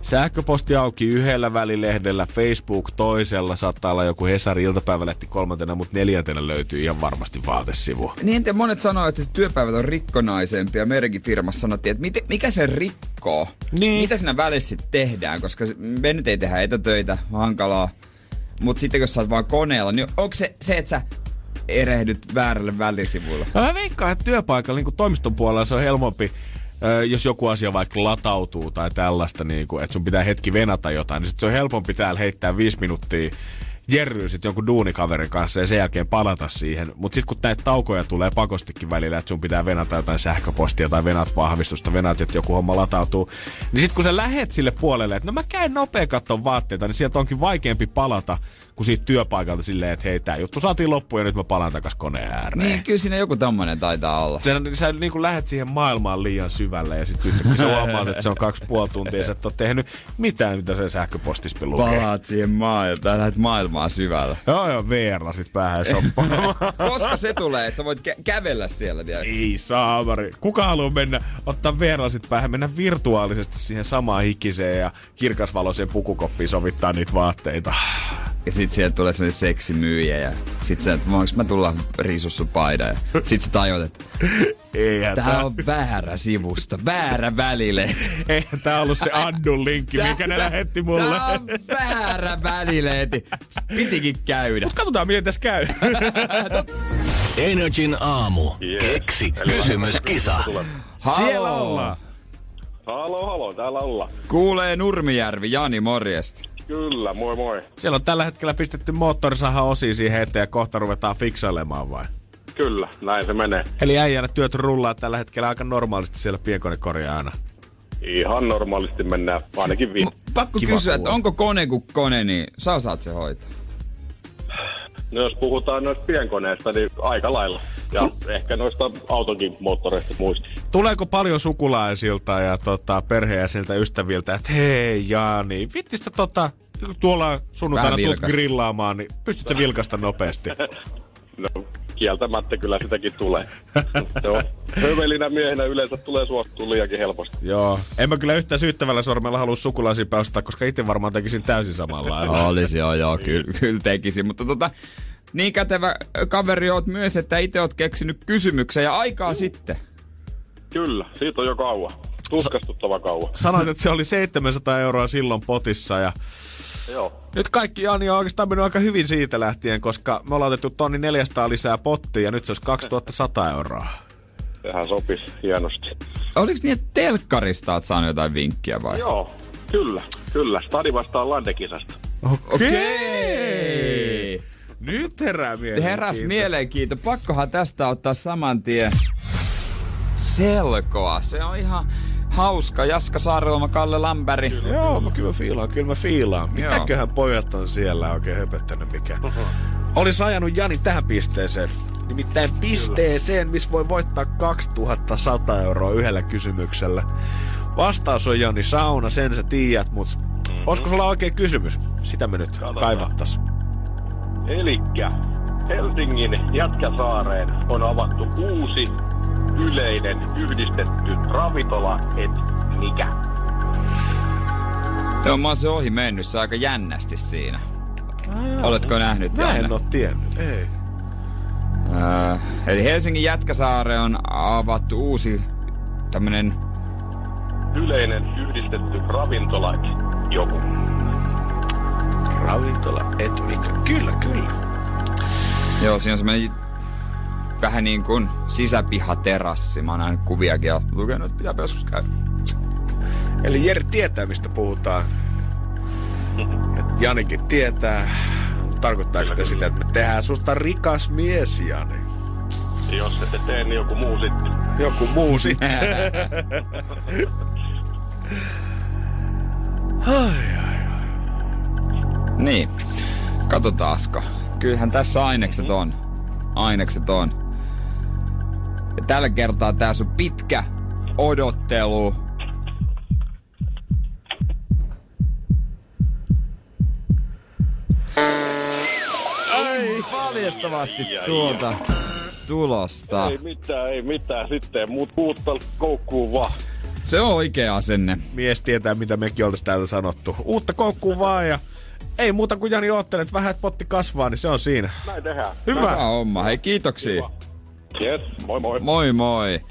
Sähköposti auki yhdellä välilehdellä, Facebook toisella, saattaa olla joku Hesari iltapäivälehti kolmantena, mutta neljäntenä löytyy ihan varmasti vaatesivu. Niin, ja monet sanoo, että se työpäivät on rikkonaisempia. Meidänkin firmassa sanottiin, että mit, mikä se rikkoo? Niin. Mitä siinä välissä sitten tehdään? Koska me nyt ei tehdä etätöitä, hankalaa. Mutta sitten jos sä oot vaan koneella, niin onko se, se että sä erehdyt väärälle välisivulle? Mä veikkaan, että työpaikalla niin toimiston puolella se on helpompi jos joku asia vaikka latautuu tai tällaista, niin kuin, että sun pitää hetki venata jotain, niin sit se on helpompi täällä heittää viisi minuuttia jerryy sitten jonkun duunikaverin kanssa ja sen jälkeen palata siihen. Mutta sitten kun näitä taukoja tulee pakostikin välillä, että sun pitää venata jotain sähköpostia tai venat vahvistusta, venat, että joku homma latautuu, niin sitten kun sä lähet sille puolelle, että no mä käyn nopea katton vaatteita, niin sieltä onkin vaikeampi palata kuin siitä työpaikalta silleen, että hei, tää juttu saatiin loppuun ja nyt mä palaan takas koneen ääreen. Niin, kyllä siinä joku tommonen taitaa olla. Sä, sä niin kuin lähet siihen maailmaan liian syvälle ja sitten yhtäkkiä sä huomaat, että se on kaksi puoli tuntia ja sä et ole tehnyt mitään, mitä se sähköpostispi lukee. Palaat siihen maailmaan, tai lähdet maailmaa syvällä. Joo, joo, VR-lasit päähän shoppaamaan. [LAUGHS] Koska se tulee, että sä voit kä- kävellä siellä, tiedä. Ei saamari. Kuka haluaa mennä, ottaa VR-lasit päähän, mennä virtuaalisesti siihen samaan hikiseen ja kirkasvaloiseen pukukoppiin sovittaa niitä vaatteita. Ja sit sieltä tulee sellainen seksimyyjä ja sit sä, että voinko mä tulla riisussu paida ja sit sä tajut, että Eihän tää on väärä sivusta, väärä välile. Eihän tää ollut se Addun linkki, mikä ne lähetti mulle. Tää on väärä välileeti. Pitikin käydä. Katsotaan, miten tässä käy. Energin aamu. Keksi kysymyskisa. Siellä ollaan. Halo, halo, täällä ollaan. Kuulee Nurmijärvi, Jani, morjesta. Kyllä, moi moi. Siellä on tällä hetkellä pistetty moottorisaha osia siihen eteen ja kohta ruvetaan fiksailemaan vai? Kyllä, näin se menee. Eli äijänä työt rullaa tällä hetkellä aika normaalisti siellä pienkonekorjaajana. Ihan normaalisti mennään, ainakin vi... Pakko Kiva kysyä, kuulla. että onko kone kuin kone, niin sä osaat se hoitaa. No jos puhutaan noista pienkoneista, niin aika lailla. Ja ehkä noista autonkin moottoreista muista. Tuleeko paljon sukulaisilta ja tota, perheenjäseniltä ystäviltä, että hei Jaani, vittistä tota, tuolla sunnuntaina tulet grillaamaan, niin pystytkö [LAUGHS] vilkasta nopeasti? No, kieltämättä kyllä sitäkin tulee. Se on hövelinä miehenä yleensä tulee suostua liiankin helposti. Joo. En mä kyllä yhtään syyttävällä sormella halua sukulaisia päästä, koska itse varmaan tekisin täysin samalla lailla. [LAUGHS] Olisi joo, joo, kyllä, kyllä tekisin. Mutta tota, niin kätevä kaveri oot myös, että itse oot keksinyt kysymyksen ja aikaa sitten. Kyllä, siitä on jo kauan. Tuskastuttava kauan. Sanoit, että se oli 700 euroa silloin potissa ja Joo. nyt kaikki Jani on oikeastaan mennyt aika hyvin siitä lähtien, koska me ollaan otettu tonni 400 lisää pottia ja nyt se olisi 2100 euroa. Sehän sopisi hienosti. Oliko niin, että telkkarista oot saanut jotain vinkkiä vai? Joo, kyllä, kyllä. Stadi vastaa Landekisasta. Okei. Nyt herää mielenkiinto. Heräs mielenkiinto. Pakkohan tästä ottaa saman tien selkoa. Se on ihan hauska. Jaska Saarelma, Kalle Lamberg. Joo, mä kyllä mä fiilaan, kyllä mä fiilaan. Mitäköhän pojat on siellä oikein höpöttänyt mikä? Olisi ajanut Jani tähän pisteeseen. Nimittäin pisteeseen, missä voi voittaa 2100 euroa yhdellä kysymyksellä. Vastaus on Jani Sauna, sen sä tiedät, mutta mm-hmm. olisiko sulla oikein kysymys? Sitä me nyt Katsotaan. kaivattas. Elikkä Helsingin Jätkäsaareen on avattu uusi yleinen yhdistetty ravintola, et mikä? Joo, mä oon se ohi mennyt. Se on aika jännästi siinä. Oletko nähnyt? Mä en oo tiennyt, ei. Öö, eli Helsingin Jätkäsaare on avattu uusi tämmönen... Yleinen yhdistetty ravintola, et joku. Ravintola, et mikä. Kyllä, kyllä. Joo, siinä on semmonen vähän niin kuin sisäpihaterassi. Mä oon nähnyt kuviakin ja lukenut, että pitää joskus käydä. Eli Jere tietää, mistä puhutaan. Ja Janikin tietää. Tarkoittaako sitä sitä, että me tehdään susta rikas mies, Jani? Jos ette tee, niin joku muu sitten. Joku muu [LAUGHS] sitten. ai, ai. Niin, katsotaanko. Kyllähän tässä ainekset on. Ainekset on. Ja tällä kertaa tää sun pitkä odottelu. Ei valitettavasti tuolta tulosta. Ei mitään, ei mitään. Sitten muut uutta koukkuun vaan. Se on oikea asenne. Mies tietää, mitä mekin oltais täältä sanottu. Uutta koukkuu vaan ja ei muuta kuin Jani oottelet vähän, että potti kasvaa, niin se on siinä. Näin tehdään. Hyvä Hyvä. homma. Hei, kiitoksia. Yes, moi moi. Moi moi.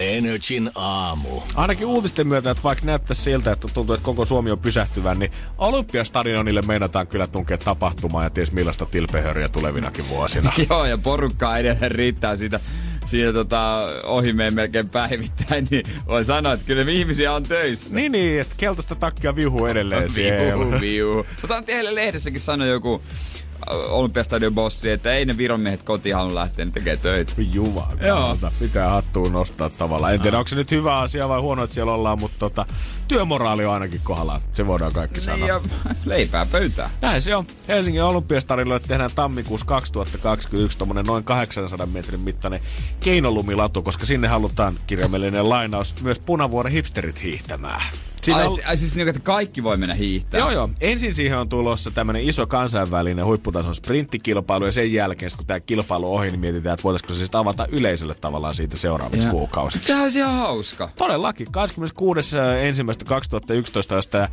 Energin aamu. Ainakin uutisten myötä, että vaikka näyttäisi siltä, että tuntuu, että koko Suomi on pysähtyvän, niin Olympiastadionille meinataan kyllä tunkea tapahtumaan ja ties millaista tilpehöriä tulevinakin vuosina. [LAUGHS] Joo, ja porukkaa edelleen riittää siitä siinä tota, ohi menee melkein päivittäin, niin voi sanoa, että kyllä ihmisiä on töissä. Niin, niin, että keltaista takkia vihu edelleen siellä. Viu, viu. Mutta eilen lehdessäkin sanoi joku Olympiastadion bossi, että ei ne Viron miehet kotiin halua lähteä tekee töitä. Jumalauta, pitää hattuun nostaa tavallaan. En tiedä, onko se nyt hyvä asia vai huono, että siellä ollaan, mutta tota, työmoraali on ainakin kohdallaan. Se voidaan kaikki niin sanoa. Ja [LAUGHS] leipää pöytää. Näin se on. Helsingin olympiastarille tehdään tammikuussa 2021 tommonen noin 800 metrin mittainen keinolumilatu, koska sinne halutaan kirjaimellinen lainaus myös punavuoren hipsterit hiihtämään. Siinä ai, on... ai siis niin, että kaikki voi mennä hiihtämään? Joo, joo. Ensin siihen on tulossa tämmöinen iso kansainvälinen huipputason sprinttikilpailu ja sen jälkeen, kun tämä kilpailu ohi, niin mietitään, että voitaisiko se sitten avata yleisölle tavallaan siitä seuraaviksi kuukausiksi. Sehän olisi ihan hauska. Todellakin. 26.1.2011 olisi tämä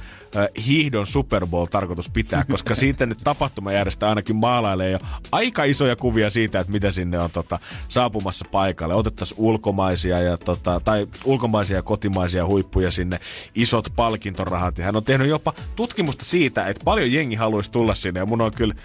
hiihdon Super Bowl tarkoitus pitää, koska siitä nyt tapahtumajärjestä ainakin maalailee jo aika isoja kuvia siitä, että mitä sinne on tota, saapumassa paikalle. Otettaisiin ulkomaisia ja, tota, tai ulkomaisia ja kotimaisia huippuja sinne, isot palkintorahat. Ja hän on tehnyt jopa tutkimusta siitä, että paljon jengi haluaisi tulla sinne ja mun on kyllä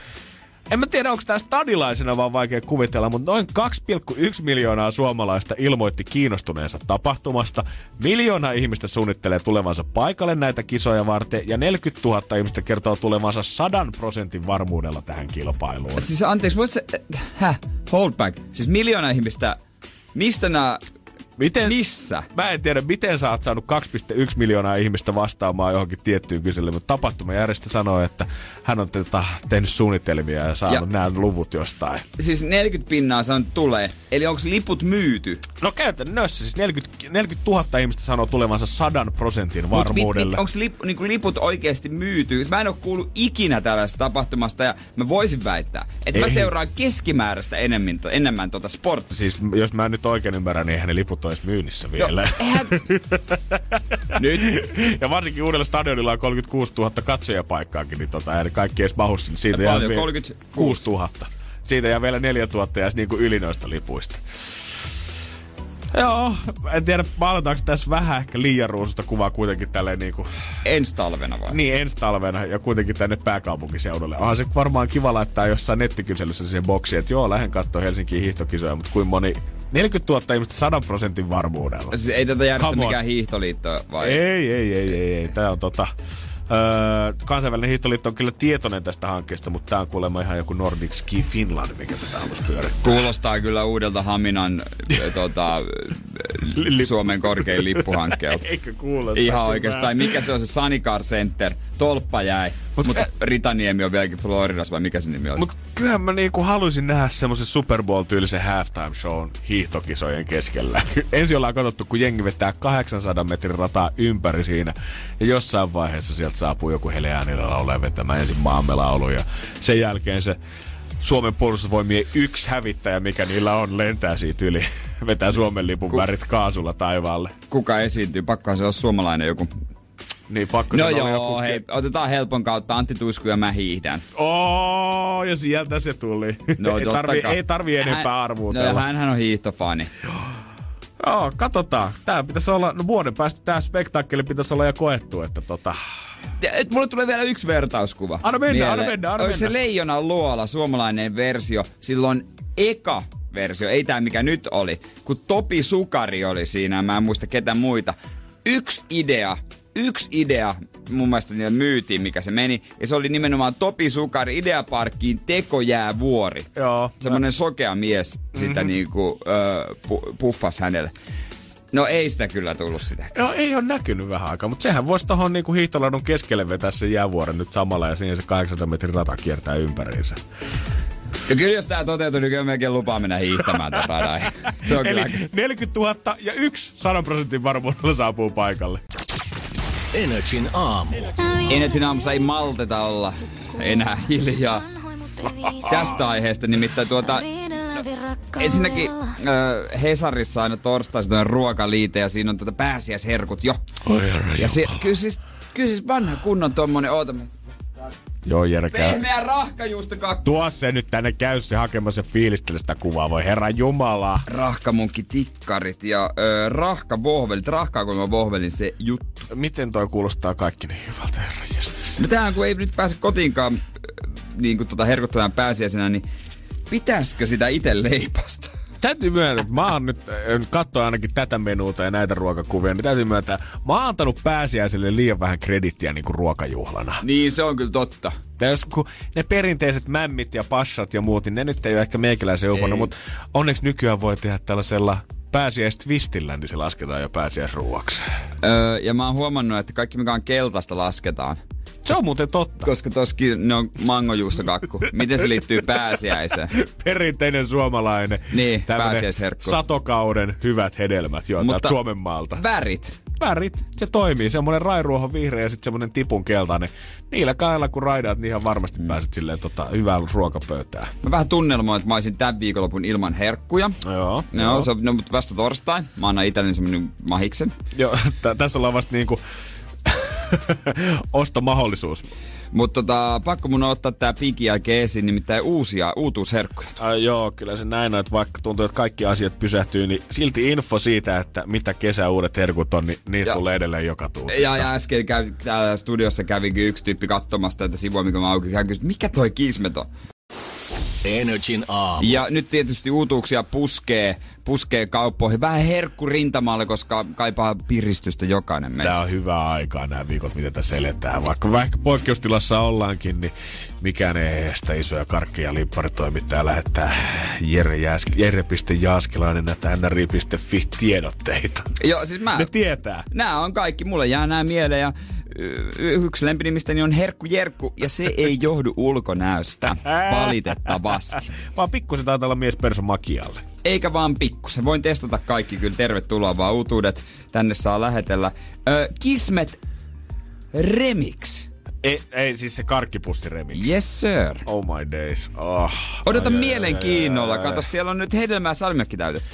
en mä tiedä, onko tämä stadilaisena vaan vaikea kuvitella, mutta noin 2,1 miljoonaa suomalaista ilmoitti kiinnostuneensa tapahtumasta. Miljoona ihmistä suunnittelee tulevansa paikalle näitä kisoja varten ja 40 000 ihmistä kertoo tulevansa 100 prosentin varmuudella tähän kilpailuun. Siis anteeksi, voit se... Häh? Hold back. Siis miljoona ihmistä Mistä nämä Miten, Missä? Mä en tiedä, miten sä oot saanut 2,1 miljoonaa ihmistä vastaamaan johonkin tiettyyn kyselyyn, mutta tapahtumajärjestä sanoi, että hän on tota, tehnyt suunnitelmia ja saanut nämä luvut jostain. Siis 40 pinnaa sanoo, tulee. Eli onko liput myyty? No käytännössä siis 40, 40 000 ihmistä sanoo tulevansa 100 prosentin varmuudella. Onko lip, niinku liput oikeasti myyty? Mä en ole kuullut ikinä tällaista tapahtumasta ja mä voisin väittää, että Ei. mä seuraan keskimääräistä enemmän, enemmän tota sporttia. Siis jos mä nyt oikein ymmärrän, niin eihän ne liput olisi myynnissä vielä. No, eihän... [LAUGHS] Nyt. Ja varsinkin uudella stadionilla on 36 000 katsojapaikkaakin, niin tota, ei kaikki edes mahu sinne. Siitä ja paljon, 36 000. Siitä jää vielä 4 000 ja niin kuin yli noista lipuista. Joo, en tiedä, maalataanko tässä vähän ehkä liian ruususta kuvaa kuitenkin tälleen niinku... Ensi talvena vai? Niin, ensi talvena ja kuitenkin tänne pääkaupunkiseudulle. Onhan se varmaan kiva laittaa jossain nettikyselyssä siihen boksiin, että joo, lähden katsoa Helsinkiin hiihtokisoja, mutta kuin moni 40 000 ihmistä 100 prosentin varmuudella. Siis ei tätä järjestä mikään hiihtoliitto vai? Ei, ei, ei, ei, ei. Tää on tota... Öö, kansainvälinen hiihtoliitto on kyllä tietoinen tästä hankkeesta, mutta tämä on kuulemma ihan joku Nordic Ski Finland, mikä tätä haluaisi pyörittää. Kuulostaa kyllä uudelta Haminan tota, [LAUGHS] Suomen korkein lippuhankkeelta. [LAUGHS] Eikö kuulosta? Ihan oikeastaan. Mikä se on se Sanicar Center? Tolppa jäi. Mutta Mut, Ritaniemi on vieläkin Floridassa vai mikä se nimi on? Mutta kyllähän mä niinku haluaisin nähdä semmoisen Super Bowl-tyylisen halftime shown hiihtokisojen keskellä. [LAUGHS] Ensin ollaan katsottu, kun jengi vetää 800 metrin rataa ympäri siinä. Ja jossain vaiheessa sieltä saapuu joku Hele Äänilä laulee vetämään ensin maamme laulu. Ja sen jälkeen se Suomen puolustusvoimien yksi hävittäjä, mikä niillä on, lentää siitä yli. [LAUGHS] Vetää Suomen lipun Ku- värit kaasulla taivaalle. Kuka esiintyy? Pakkohan se olla suomalainen joku niin, pakko no joo, joku... hei, otetaan helpon kautta Antti Tuisku ja mä hiihdän. Oh, ja sieltä se tuli. No, ei, tarvi, ei tarvi enempää hän, arvuutella. No hän on hiihtofani. Joo, katsotaan. Tää pitäisi olla, no vuoden päästä tää spektaakkeli pitäisi olla jo koettu, että tota... Et mulle tulee vielä yksi vertauskuva. Anna mennä, anna mennä, anna mennä. se Leijonan luola, suomalainen versio, silloin eka versio, ei tämä mikä nyt oli, kun Topi Sukari oli siinä, mä en muista ketä muita. Yksi idea yksi idea mun mielestä niille myytiin, mikä se meni. Ja se oli nimenomaan Topi Sukari Ideaparkkiin tekojäävuori. Joo. Semmonen sokea mies sitä mm-hmm. niinku ö, pu, puffas hänelle. No ei sitä kyllä tullut sitä. Joo, ei ole näkynyt vähän aikaa, mutta sehän voisi tuohon niinku hiihtoladun keskelle vetää sen jäävuoren nyt samalla ja siinä se 800 metrin rata kiertää ympäriinsä. Ja kyllä jos tää toteutuu, niin kyllä melkein lupaa mennä hiihtämään tätä [LAUGHS] Se on Eli kyllä... 40 000 ja yksi 100 prosentin varmuudella saapuu paikalle. Energin aamu. Energin aamussa ei malteta olla enää hiljaa tästä aiheesta. Nimittäin tuota, ensinnäkin äh, Hesarissa aina torstaisin tuon ruokaliite ja siinä on tuota pääsiäisherkut jo. Oi herra ja se, kyllä siis, kyllä siis vanha kunnon tommonen, oota, Joo, Jere, käy. Pehmeä rahkajuustokakku. Tuo se nyt tänne käy se hakemassa fiilistele sitä kuvaa, voi herra jumala. Rahkamunkki tikkarit ja ö, rahkavohvelit, rahkaakoima vohvelin se juttu. Miten toi kuulostaa kaikki niin hyvältä, herra jästäs? No tähän kun ei nyt pääse kotiinkaan niin kuin tota herkuttamaan pääsiäisenä, niin pitäisikö sitä itse leipasta? Täytyy myöntää, että mä oon nyt, katsoa ainakin tätä menuuta ja näitä ruokakuvia, niin täytyy myöntää, mä oon antanut pääsiäiselle liian vähän kredittiä niin kuin ruokajuhlana. Niin, se on kyllä totta. Ja jos, kun ne perinteiset mämmit ja passat ja muut, niin ne nyt ei ole ehkä meikäläisen uponnut, mutta onneksi nykyään voi tehdä tällaisella pääsiäistvistillä, niin se lasketaan jo pääsiäisruuaksi. Öö, ja mä oon huomannut, että kaikki mikä on keltaista lasketaan. Se on muuten totta. Koska toskin ne on mangojuustokakku. Miten se liittyy pääsiäiseen? Perinteinen suomalainen. Niin, pääsiäisherkku. Satokauden hyvät hedelmät, joo, täältä Suomen maalta. Värit. Värit, se toimii. Semmoinen rairuohon vihreä ja sitten semmoinen tipun keltainen. Niillä kailla kun raidaat, niin ihan varmasti mm. pääset silleen tota, hyvään ruokapöytään. Mä vähän tunnelmoin, että mä olisin tämän viikonlopun ilman herkkuja. Joo. No, joo. Se on no, mutta vasta torstai. Mä annan itselleni semmonen mahiksen. Joo, [LAUGHS] t- tässä ollaan vasta niinku [LAUGHS] ostomahdollisuus. Mutta tota, pakko mun ottaa tää pinkin jälkeen esiin, nimittäin uusia uutuusherkkuja. Ai joo, kyllä se näin on, että vaikka tuntuu, että kaikki asiat pysähtyy, niin silti info siitä, että mitä kesäuudet herkut on, niin niitä ja, tulee edelleen joka tuutista. Ja, ja äsken kävi, täällä studiossa kävikin yksi tyyppi katsomassa tätä sivua, mikä mä auki. Hän kysyi, mikä toi kismet on? Energin aamu. Ja nyt tietysti uutuuksia puskee, puskee kauppoihin. Vähän herkku rintamalle, koska kaipaa piristystä jokainen meistä. Tää on hyvä aikaa nämä viikot, mitä tässä eletään. Vaikka vaikka poikkeustilassa ollaankin, niin mikään ei estä isoja karkkeja limpparitoimittajia lähettää Jere, Jääsk- Jere.Jaaskelainen näitä nri.fi tiedotteita. Joo, siis mä... Ne tietää. Nämä on kaikki, mulle jää nämä mieleen ja yksi lempinimistäni on Herkku Jerkku, ja se ei johdu ulkonäöstä, valitettavasti. [LAUGHS] Vaan pikkusen taitaa olla mies perso makialle. Eikä vaan pikkusen. Voin testata kaikki kyllä. Tervetuloa vaan uutuudet. Tänne saa lähetellä. Ö, Kismet Remix. Ei, ei siis se karkkipussi remix. Yes sir. Oh my days. Oh. Odota ai, mielenkiinnolla. Ai, ai, Kato, siellä on nyt hedelmää salmiakki täytetty.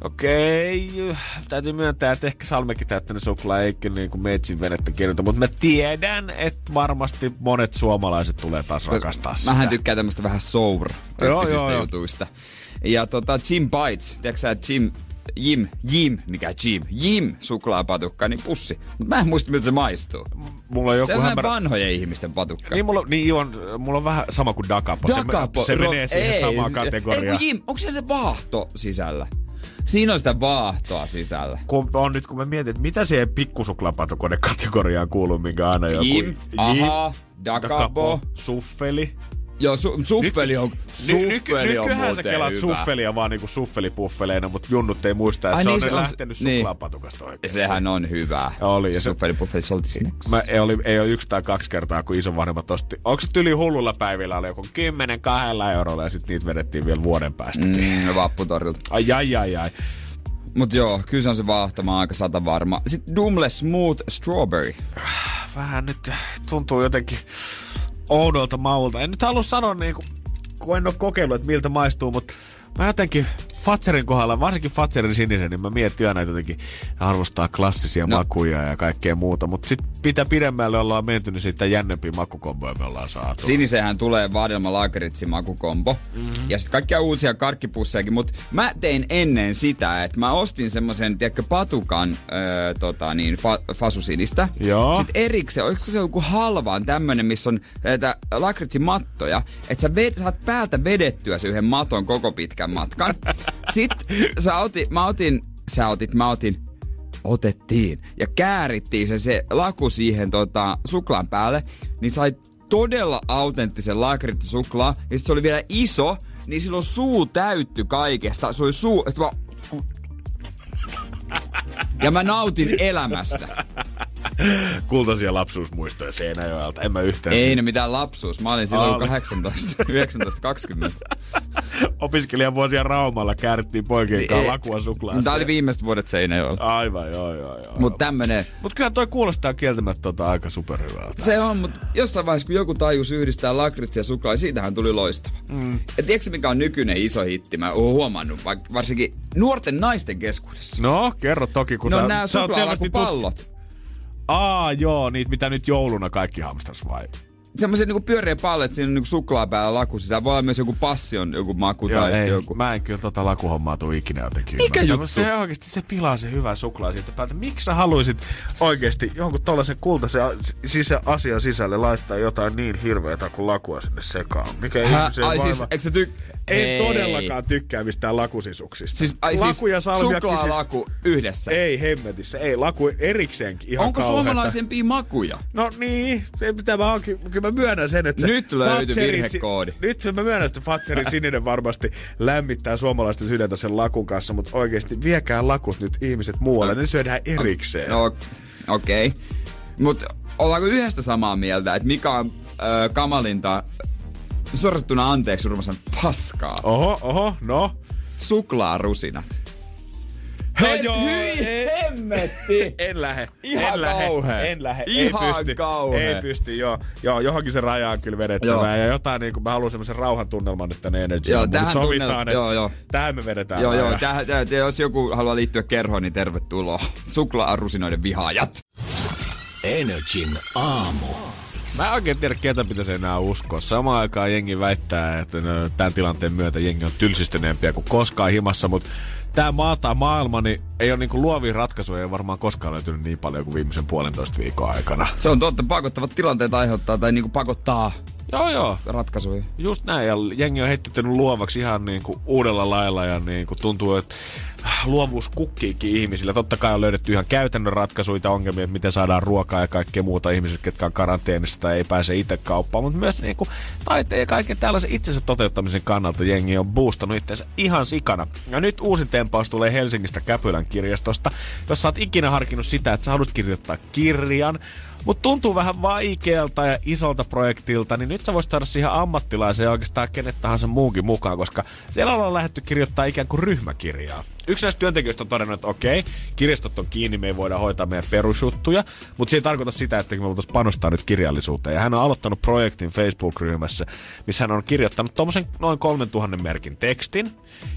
Okei, okay. täytyy myöntää, että ehkä salmekin täyttäinen suklaa ei kyllä niin kuin metsin venettä kirjoita, mutta mä tiedän, että varmasti monet suomalaiset tulee taas rakastaa sitä. Mähän tykkään tämmöistä vähän sour jutuista. Ja tota, Jim Bites, tiedätkö sä, Jim, Jim, Jim, mikä Jim, Jim suklaapatukka, niin pussi. Mutta mä en muista, miltä se maistuu. Mulla on joku se on hämärä... vanhojen ihmisten patukka. Niin, mulla, niin on, mulla on vähän sama kuin Dakapo. Dakapo. Se, se menee siihen ei, samaan kategoriaan. Ei, Jim, onko se se vaahto sisällä? Siinä on sitä vaahtoa sisällä. Kun on nyt, kun mä mietin, että mitä siihen pikkusuklaapatokone kategoriaan kuuluu, minkä aina joku... Jim, aha, Dakapo, Suffeli. Joo, su- suffeli on, suffeli ny, ny, on Nykyään sä kelaat hyvä. suffelia vaan niinku suffelipuffeleina, mutta junnut ei muista, että Ai se niin, on se on- lähtenyt niin. suklaapatukasta oikeesti. Sehän on hyvä. Oli, ja Suffelipuffeli salty snacks. Mä, ei, oli, ei ole yksi tai kaksi kertaa, kun isovanhemmat osti. Onko se tyli hullulla päivillä oli joku 10 kahdella eurolla ja sitten niitä vedettiin vielä vuoden päästäkin. Mm, vapputorilta. Ai ai ai ai. Mut joo, kyllä se on se vaahto, mä oon aika sata varma. Sitten Dumle Smooth Strawberry. Vähän nyt tuntuu jotenkin oudolta maulta. En nyt halua sanoa niinku, kun en ole kokeillut, että miltä maistuu, mutta mä jotenkin Fatserin kohdalla, varsinkin Fatserin sinisen, niin mä mietin aina jotenkin arvostaa klassisia no. makuja ja kaikkea muuta. Mutta sitten mitä pidemmälle ollaan menty, niin sitä jännempiä makukomboja me ollaan saatu. Siniseenhän tulee vaadelma laakeritsi makukombo. Mm-hmm. Ja sitten kaikkia uusia karkkipussejakin. Mutta mä tein ennen sitä, että mä ostin semmoisen, tiedätkö, patukan öö, tota niin, fa- fasusinistä. Joo. Sitten erikseen, oliko se joku halvaan tämmönen, missä on näitä lakritsimattoja, että sä ved, saat päältä vedettyä se yhden maton koko pitkän matkan. [LAUGHS] Sitten sä otin, mä otin, sä otit, mä otin, otettiin ja käärittiin se, se laku siihen tota, suklaan päälle, niin sai todella autenttisen lakritsisuklaa. Ja sit se oli vielä iso, niin silloin suu täytty kaikesta. Se oli suu, että mä... Ja mä nautin elämästä. Kultaisia lapsuusmuistoja Seinäjoelta. En mä yhtään Ei siinä- ne mitään lapsuus. Mä olin silloin Oli. 18, 19, 20. Opiskelijavuosia Raumalla käärittiin poikien kanssa lakua suklaassa. Tää oli viimeiset vuodet Seinäjoella. Aivan, joo, joo, joo. Mut tämmönen, Mut kyllä toi kuulostaa kieltämättä tota aika superhyvältä. se on, mutta jossain vaiheessa kun joku tajus yhdistää lakritsia ja suklaa, niin siitähän tuli loistava. Mm. Ja tiedätkö mikä on nykyinen iso hitti? Mä oon huomannut, vaikka varsinkin nuorten naisten keskuudessa. No, kerro toki, kun No sä, nää sä oot selvästi tut- suklaalakupallot. Aa, joo, niitä mitä nyt jouluna kaikki hamstras vai? Semmoiset niinku pyöreä pallet, siinä on niinku suklaa päällä laku sisään. Voi olla myös joku passion joku maku Joo, tai ei, joku. mä en kyllä tota lakuhommaa tuu ikinä jotenkin. Mikä ymmärtää. juttu? Se oikeasti se pilaa se hyvä suklaa siitä päältä. Miksi sä haluaisit oikeasti jonkun tollasen kultaisen sisä, asian sisälle laittaa jotain niin hirveätä kuin lakua sinne sekaan? Mikä Hä? ihmisen Ai siis, eikö sä tyk... En Ei. todellakaan tykkää mistään lakusisuksista. Siis, ai laku siis ja salmiakki siis- suklaalaku yhdessä. Ei hemmetissä, ei. Laku erikseenkin ihan Onko kauheata. suomalaisempia makuja? No niin, se mä onkin, kyllä mä myönnän sen, että Nyt Fatserin virhekoodi. Si- nyt mä myönnän, että Fatserin [LAUGHS] sininen varmasti lämmittää suomalaisten sydäntä sen lakun kanssa, mutta oikeasti viekää lakut nyt ihmiset muualle, ne syödään erikseen. No, okei. Okay. Mutta ollaanko yhdestä samaa mieltä, että mikä on ö, kamalinta suorattuna anteeksi Urmasan paskaa? Oho, oho, no. Suklaarusinat. No Hei, joo, hyi ei. hemmetti! [LAUGHS] En lähe. Ihan en lähe, kauhea. En lähe. Ihan ei pysty. kauhea. Ei pysty, joo. Joo, johonkin se raja on kyllä vedettävä. Joo. Ja jotain niin kuin mä haluan semmoisen rauhan tunnelman nyt tänne Energy. Joo, tähän sovitaan, tunnel- että joo, joo. tähän me vedetään Joo, joo, täh, täh, jos joku haluaa liittyä kerhoon, niin tervetuloa. Suklaarusinoiden vihaajat. Energin aamu. Mä en oikein tiedä, ketä pitäisi enää uskoa. Samaan aikaan jengi väittää, että no, tämän tilanteen myötä jengi on tylsistyneempiä kuin koskaan himassa, mutta tämä maa tai maailma niin ei ole niinku luovia ratkaisuja, ei varmaan koskaan löytynyt niin paljon kuin viimeisen puolentoista viikon aikana. Se on totta, pakottavat tilanteet aiheuttaa tai niinku pakottaa Joo, joo. ratkaisuja. Just näin, ja jengi on heittänyt luovaksi ihan niinku uudella lailla, ja niinku tuntuu, että luovuus kukkiikin ihmisillä. Totta kai on löydetty ihan käytännön ratkaisuja ongelmia, että miten saadaan ruokaa ja kaikkea muuta ihmiset, ketkä on karanteenissa tai ei pääse itse kauppaan, mutta myös niinku taiteen ja kaiken tällaisen itsensä toteuttamisen kannalta jengi on boostannut itsensä ihan sikana. Ja nyt uusin tempaus tulee Helsingistä Käpylän kirjastosta, jos sä oot ikinä harkinnut sitä, että sä haluat kirjoittaa kirjan, mutta tuntuu vähän vaikealta ja isolta projektilta, niin nyt sä voisit saada siihen ammattilaisen ja oikeastaan kenet tahansa muunkin mukaan, koska siellä ollaan lähdetty kirjoittaa ikään kuin ryhmäkirjaa. Yksi näistä työntekijöistä on todennut, että okei, kirjastot on kiinni, me ei voida hoitaa meidän perusjuttuja, mutta se ei tarkoita sitä, että me voitaisiin panostaa nyt kirjallisuuteen. Ja hän on aloittanut projektin Facebook-ryhmässä, missä hän on kirjoittanut tuommoisen noin 3000 merkin tekstin,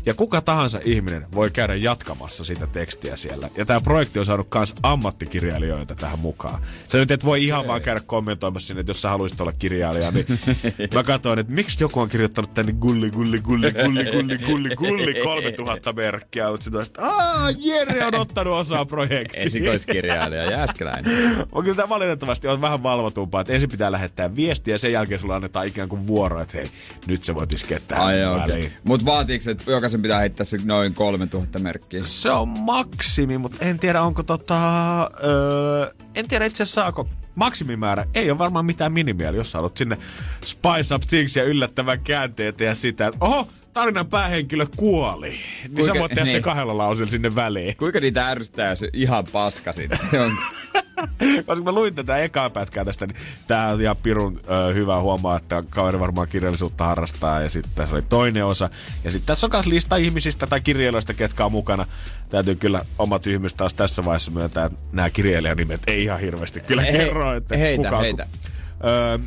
ja kuka tahansa ihminen voi käydä jatkamassa sitä tekstiä siellä. Ja tämä projekti on saanut myös ammattikirjailijoita tähän mukaan. Sä nyt et voi ihan vaan käydä kommentoimassa sinne, että jos sä haluaisit olla kirjailija, niin [LAUGHS] mä katsoin, että miksi joku on kirjoittanut tänne gulli, gulli, gulli, gulli, gulli, gulli, gulli, 3000 merkkiä. Mutta sitten että aah, Jere on ottanut osaa projektiin. Esikoiskirjailija Jääskeläinen. [LAUGHS] On kyllä tämä valitettavasti on vähän valvotumpaa, että ensin pitää lähettää viestiä ja sen jälkeen sulle annetaan ikään kuin vuoro, että hei, nyt sä voit iskeä tähän Ai. Okay. Mut vaatiiko se, että jokaisen pitää heittää se noin 3000 merkkiä? Se on maksimi, mutta en tiedä onko tota... Öö, en tiedä itse asiassa saako maksimimäärä. Ei ole varmaan mitään minimiä, jos sä haluat sinne spice up things ja yllättävän käänteet ja sitä, että oho, tarinan päähenkilö kuoli. Niin Kuinka- sä voit tehdä se niin. kahdella lausella sinne väliin. Kuinka niitä ärsyttää, jos ihan paska sit se on? [LAUGHS] Koska mä luin tätä ekaa pätkää tästä, niin tää on ihan pirun ö, hyvä huomaa, että kaveri varmaan kirjallisuutta harrastaa. Ja sitten tässä oli toinen osa. Ja sitten tässä on myös lista ihmisistä tai kirjailijoista, ketkä on mukana. Täytyy kyllä oma tyhmyys taas tässä vaiheessa myöntää, että nämä kirjailijanimet ei ihan hirveästi kyllä He- kerro, että heitä, kuka on- heitä. Ö,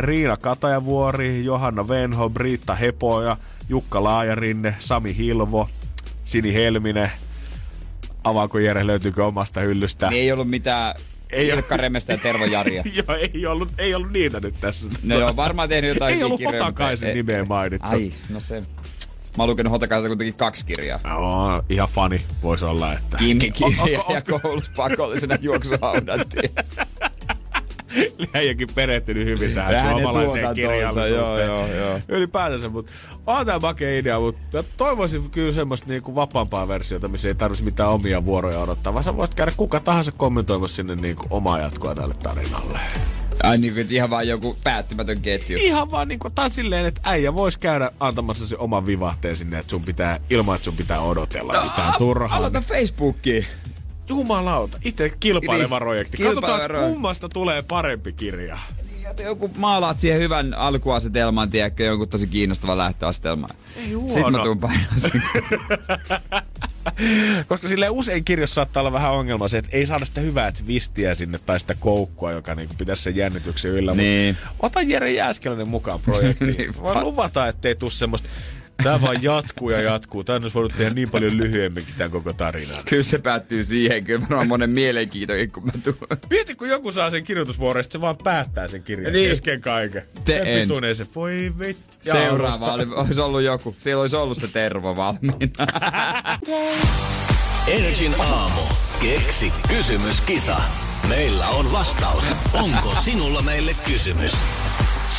Riina Katajavuori, Johanna Venho, Britta Hepoja, Jukka Laajarinne, Sami Hilvo, Sini Helminen. Avaako Jere, löytyykö omasta hyllystä? niin ei ollut mitään Ei Ilkka Remestä ja Tervo Jaria. [LAUGHS] Joo, ei ollut, ei ollut niitä nyt tässä. Ne on varmaan tehnyt jotain Ei ollut Hotakaisen ei- nimeä mainittu. Ai, no se. Mä oon lukenut Hotakaisen kuitenkin kaksi kirjaa. No, ihan fani voisi olla, että... Kimi-kirja O- o- ja koulussa pakollisena juoksuhaudattiin. [LAUGHS] Äijäkin perehtynyt hyvin tähän Hänen suomalaiseen kirjallisuuteen. joo, joo, joo. Ylipäätänsä, mutta on tämä makea idea, mutta toivoisin kyllä semmoista niinku vapaampaa versiota, missä ei tarvitsisi mitään omia vuoroja odottaa, vaan sä voisit käydä kuka tahansa kommentoimassa sinne niinku omaa jatkoa tälle tarinalle. Ai niin kuin, ihan vaan joku päättymätön ketju. Ihan vaan niinku, tai silleen, että äijä voisi käydä antamassa se oman vivahteen sinne, että sun pitää, ilman että sun pitää odotella no, mitään turhaa. Aloita Facebookiin. Jumalauta, itse kilpaileva Niin, projekti. kilpaileva Katsotaan, projekti. kummasta tulee parempi kirja. Ja joku maalaat siihen hyvän alkuasetelman, tiedätkö, jonkun tosi kiinnostavan lähtöasetelman. Ei Sitten mä huono. tuun. [LAUGHS] Koska sille usein kirjassa saattaa olla vähän ongelma se, että ei saada sitä hyvää twistiä sinne tai sitä koukkua, joka niinku pitäisi sen jännityksen yllä. Niin. Ota Jere Jääskeläinen mukaan projektiin. [LAUGHS] Niin, Voi luvata, ettei tuu semmoista Tämä vaan jatkuu ja jatkuu. Tämä olisi voinut tehdä niin paljon lyhyemminkin tämän koko tarinan. Kyllä se päättyy siihen, kyllä varmaan monen mielenkiintoinen, kun mä tuun. Mieti, kun joku saa sen kirjoitusvuoron, se vaan päättää sen kirjan Niin. kesken kaiken. Te Sen en. pituinen se, voi vittu. Seuraava oli, olisi ollut joku. Siellä olisi ollut se tervo valmiina. [LAUGHS] Energin aamu. Keksi kysymyskisa. Meillä on vastaus. Onko sinulla meille kysymys?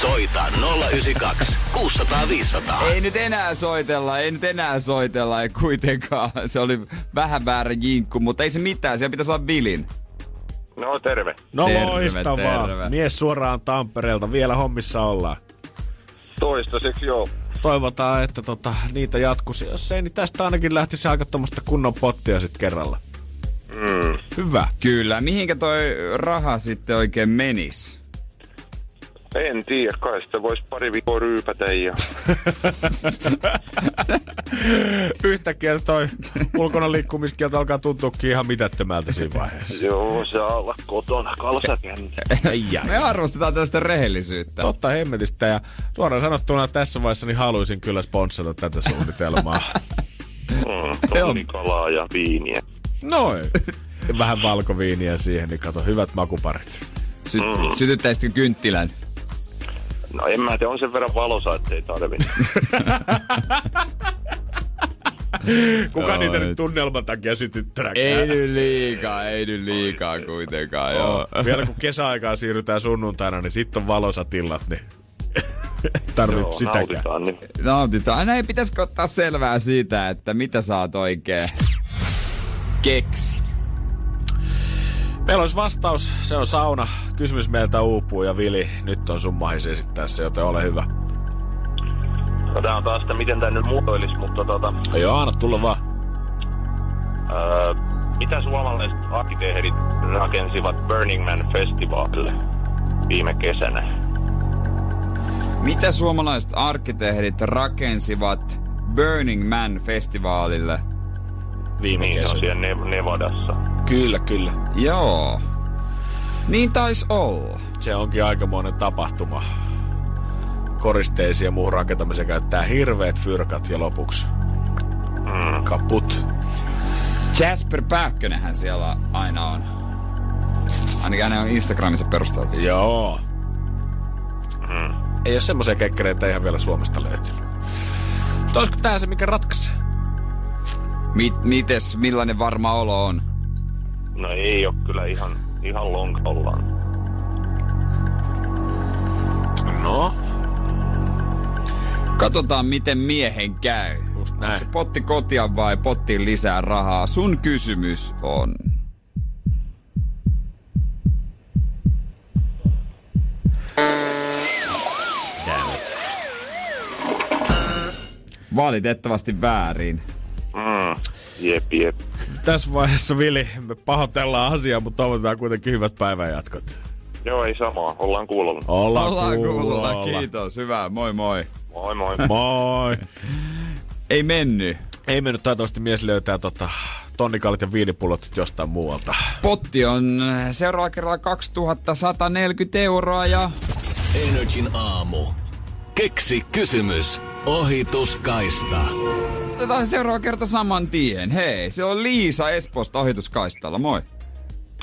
Soita 092 600 500. ei nyt enää soitella, ei nyt enää soitella, ei kuitenkaan. Se oli vähän väärä jinkku, mutta ei se mitään, siellä pitäisi olla Vilin. No terve. No Terve, loistavaa. terve. Mies suoraan Tampereelta. Vielä hommissa ollaan. Toistaiseksi joo. Toivotaan, että tota, niitä jatkuisi. Jos ei, niin tästä ainakin lähtisi aika tuommoista kunnon pottia sitten kerralla. Mm. Hyvä. Kyllä, mihinkä toi raha sitten oikein menis? En tiedä, kai sitä voisi pari viikkoa ryypätä ja... [LAUGHS] Yhtäkkiä toi ulkona liikkumiskielto alkaa tuntuukin ihan mitättömältä siinä vaiheessa. Joo, saa olla kotona ai, Me arvostetaan tästä rehellisyyttä. Totta hemmetistä ja suoraan sanottuna tässä vaiheessa niin haluaisin kyllä sponsata tätä suunnitelmaa. [LAUGHS] Mm, [LAUGHS] tonnikalaa ja viiniä. Noin. Vähän valkoviiniä siihen, niin kato, hyvät makuparit. Sy- sytyttäisitkö kynttilän? No en mä tiedä, on sen verran valosa, ettei tarvi. [LAUGHS] Kuka Joo, niitä nyt tunnelman takia sytyttää? Ei nyt liikaa, ei nyt liikaa kuitenkaan, joo. Vielä kun kesäaikaan siirrytään sunnuntaina, niin sitten on valosat illat, niin [LAUGHS] tarvitse Joo, sitäkään. nautitaan. Niin. Nautitaan. Aina ei pitäisikö ottaa selvää siitä, että mitä sä oot oikein keksi. Meillä olisi vastaus, se on sauna. Kysymys meiltä uupuu ja Vili, nyt on sun mahis esittää se, joten ole hyvä. No, tää on taas sitä, miten tää nyt muotoilisi, mutta tota... Joo, anna tulla vaan. Öö, mitä suomalaiset arkkitehdit rakensivat Burning Man Festivalille viime kesänä? Mitä suomalaiset arkkitehdit rakensivat Burning Man-festivaalille? Viime Niin, se kesä. on siellä ne- Nevadassa. Kyllä, kyllä. Joo. Niin tais olla. Se onkin aikamoinen tapahtuma. Koristeisiin ja muuhun rakentamiseen käyttää hirveät fyrkat ja lopuksi Mm. kaput. Jasper Pääkkönenhän siellä aina on. Ainakin hänen on Instagramissa perusteltu. Joo. Mm. Ei ole semmoisia kekkereitä ihan vielä Suomesta löytynyt. Mutta olisiko tää se, mikä ratkaisee? Mit, mites, millainen varma olo on? No ei ole kyllä ihan, ihan lonkallaan. No, Katsotaan, miten miehen käy. Just näin. Onko se potti kotia vai pottiin lisää rahaa? Sun kysymys on... Valitettavasti väärin. Jep, jep. tässä vaiheessa Vili, me pahoitellaan asiaa, mutta toivotetaan kuitenkin hyvät päivänjatkot. Joo, ei samaa. Ollaan kuulolla. Ollaan, Ollaan kuulolla, kuulolla. kiitos. Hyvä, moi moi. Moi moi. Moi. Ei mennyt. Ei mennyt taitoisesti mies löytää tota, tonnikallit ja viinipullot jostain muualta. Potti on äh, seuraavalla kerralla 2140 euroa ja Energin aamu. Keksi kysymys. Ohituskaista. Otetaan seuraava kerta saman tien. Hei, se on Liisa Espoosta ohituskaistalla. Moi.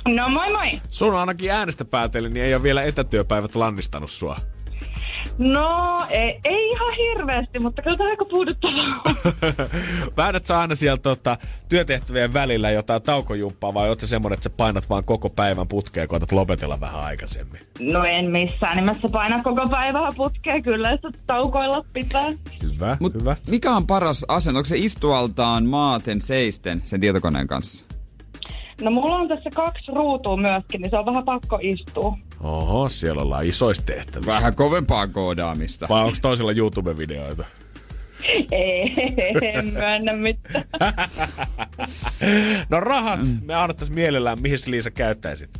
No moi moi. Sun ainakin äänestä päätellen, niin ei ole vielä etätyöpäivät lannistanut sua. No ei, ei ihan hirveästi, mutta kyllä tämä aika puuduttavaa. Väännät [LAUGHS] sä aina sieltä tota, työtehtävien välillä jotain taukojumppaa vai oot sä semmonen, että sä painat vaan koko päivän putkeen ja koetat lopetella vähän aikaisemmin? No en missään nimessä paina koko päivää putkea, kyllä sitä taukoilla pitää. Hyvä, Mut hyvä. mikä on paras asento? Onko se istualtaan maaten seisten sen tietokoneen kanssa? No mulla on tässä kaksi ruutua myöskin, niin se on vähän pakko istua. Oho, siellä ollaan isoista tehtävissä. Vähän kovempaa koodaamista. Vai onko toisella YouTube-videoita? Ei, en myönnä mitään. No rahat, me annettais mielellään, mihin sä, Liisa käyttäisit?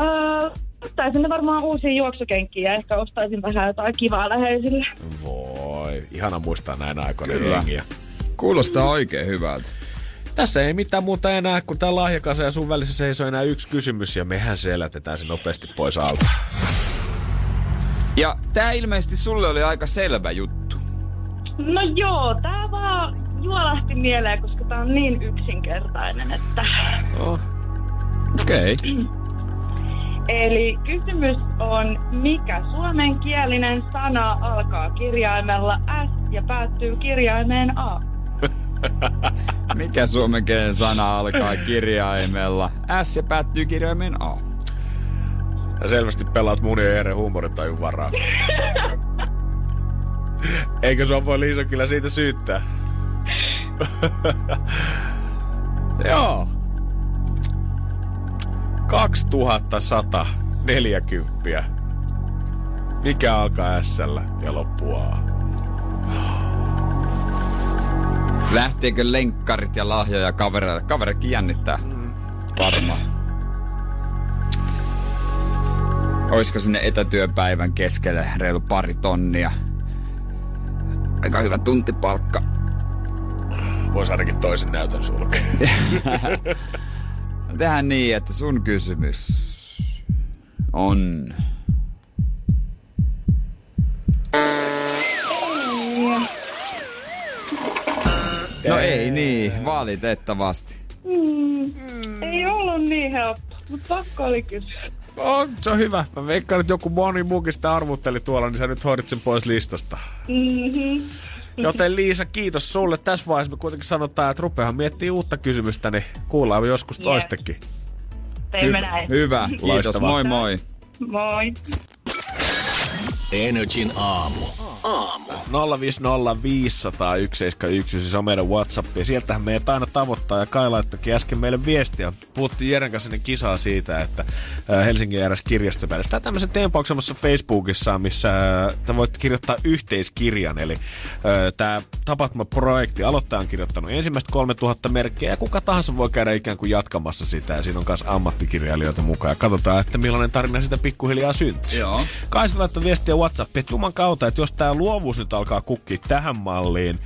Öö, ostaisin ne varmaan uusia juoksukenkiä ja ehkä ostaisin vähän jotain kivaa läheisille. Voi, ihana muistaa näin aikoina Kyllä. jengiä. Kuulostaa oikein hyvältä. Tässä ei mitään muuta enää, kun tää lahjakasa ja sun välissä seisoo enää yksi kysymys ja mehän selätetään se nopeasti pois alta. Ja tää ilmeisesti sulle oli aika selvä juttu. No joo, tää vaan juolahti mieleen, koska tää on niin yksinkertainen, että... Oh. Okei. Okay. [CLEARS THROAT] Eli kysymys on, mikä suomenkielinen sana alkaa kirjaimella S ja päättyy kirjaimeen A? Mikä suomenkielinen sana alkaa kirjaimella S ja päättyy kirjaimeen A? Ja selvästi pelaat mun ja Eeren huumorintajun varaa. Eikö sua voi Liisa kyllä siitä syyttää? [LAUGHS] Joo. 2140. Mikä alkaa s ja loppuu A? Lähteekö lenkkarit ja lahjoja kavereille? Kaverikin jännittää. Varmaan. Olisiko sinne etätyöpäivän keskelle reilu pari tonnia? Aika hyvä tuntipalkka. Vois ainakin toisen näytön sulkea. [LAUGHS] Tehdään niin, että sun kysymys on... No ei niin, valitettavasti. Mm, ei ollut niin helppo, mutta pakko oli kysyä. On, se on hyvä. Mä veikkaan, että joku moni muukin sitä arvutteli tuolla, niin sä nyt hoidit sen pois listasta. Mm-hmm. Joten Liisa, kiitos sulle. Tässä vaiheessa me kuitenkin sanotaan, että rupeahan miettiä uutta kysymystä, niin kuullaan joskus Yes. toistekin. Teimme näin. Hyvä, kiitos, Loistavaa. moi moi. Moi. Energin aamu. 050501711, siis on meidän WhatsApp, ja sieltähän meidät aina tavoittaa, ja Kai laittokin äsken meille viestiä. Puhuttiin Jeren kanssa ennen kisaa siitä, että Helsingin eräs kirjastopäivä. Tämä tämmöisen teempauksemassa Facebookissa, missä te voitte kirjoittaa yhteiskirjan, eli tämä tapahtuma-projekti, aloittaja on kirjoittanut ensimmäistä 3000 merkkiä, ja kuka tahansa voi käydä ikään kuin jatkamassa sitä, ja siinä on myös ammattikirjailijoita mukaan, ja katsotaan, että millainen tarina sitä pikkuhiljaa syntyy. Joo. Kaisa laittoi viestiä WhatsAppiin, että juman kautta, että jos tämä luovuus nyt alkaa kukkia tähän malliin,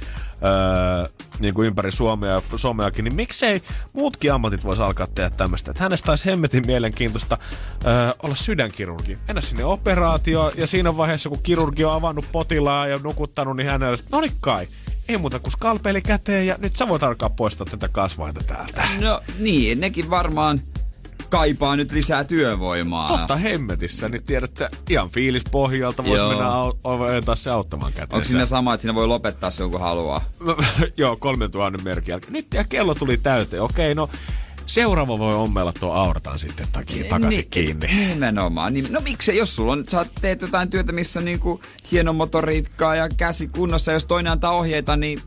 öö, niin kuin ympäri Suomea, Suomeakin, niin miksei muutkin ammatit voisi alkaa tehdä tämmöistä. Että hänestä olisi hemmetin mielenkiintoista öö, olla sydänkirurgi. Mennä sinne operaatio ja siinä vaiheessa, kun kirurgi on avannut potilaan ja nukuttanut, niin hänellä no niin kai, ei muuta kuin skalpeli käteen ja nyt sä voit alkaa poistaa tätä kasvainta täältä. No niin, nekin varmaan kaipaa nyt lisää työvoimaa. Totta hemmetissä, niin tiedät sä, ihan fiilispohjalta voisi Joo. mennä au- ojentaa se auttamaan käteen. Onko siinä sama, että siinä voi lopettaa sen kun haluaa? [LAUGHS] Joo, 3000 merkin jälkeen. Nyt ja kello tuli täyteen. Okei, no seuraava voi ommella tuo auratan sitten takia takaisin Ni- kiinni. Nimenomaan. Niin, no miksei, jos sulla on, sä teet jotain työtä, missä on niinku hieno motoriikkaa ja käsi kunnossa, jos toinen antaa ohjeita, niin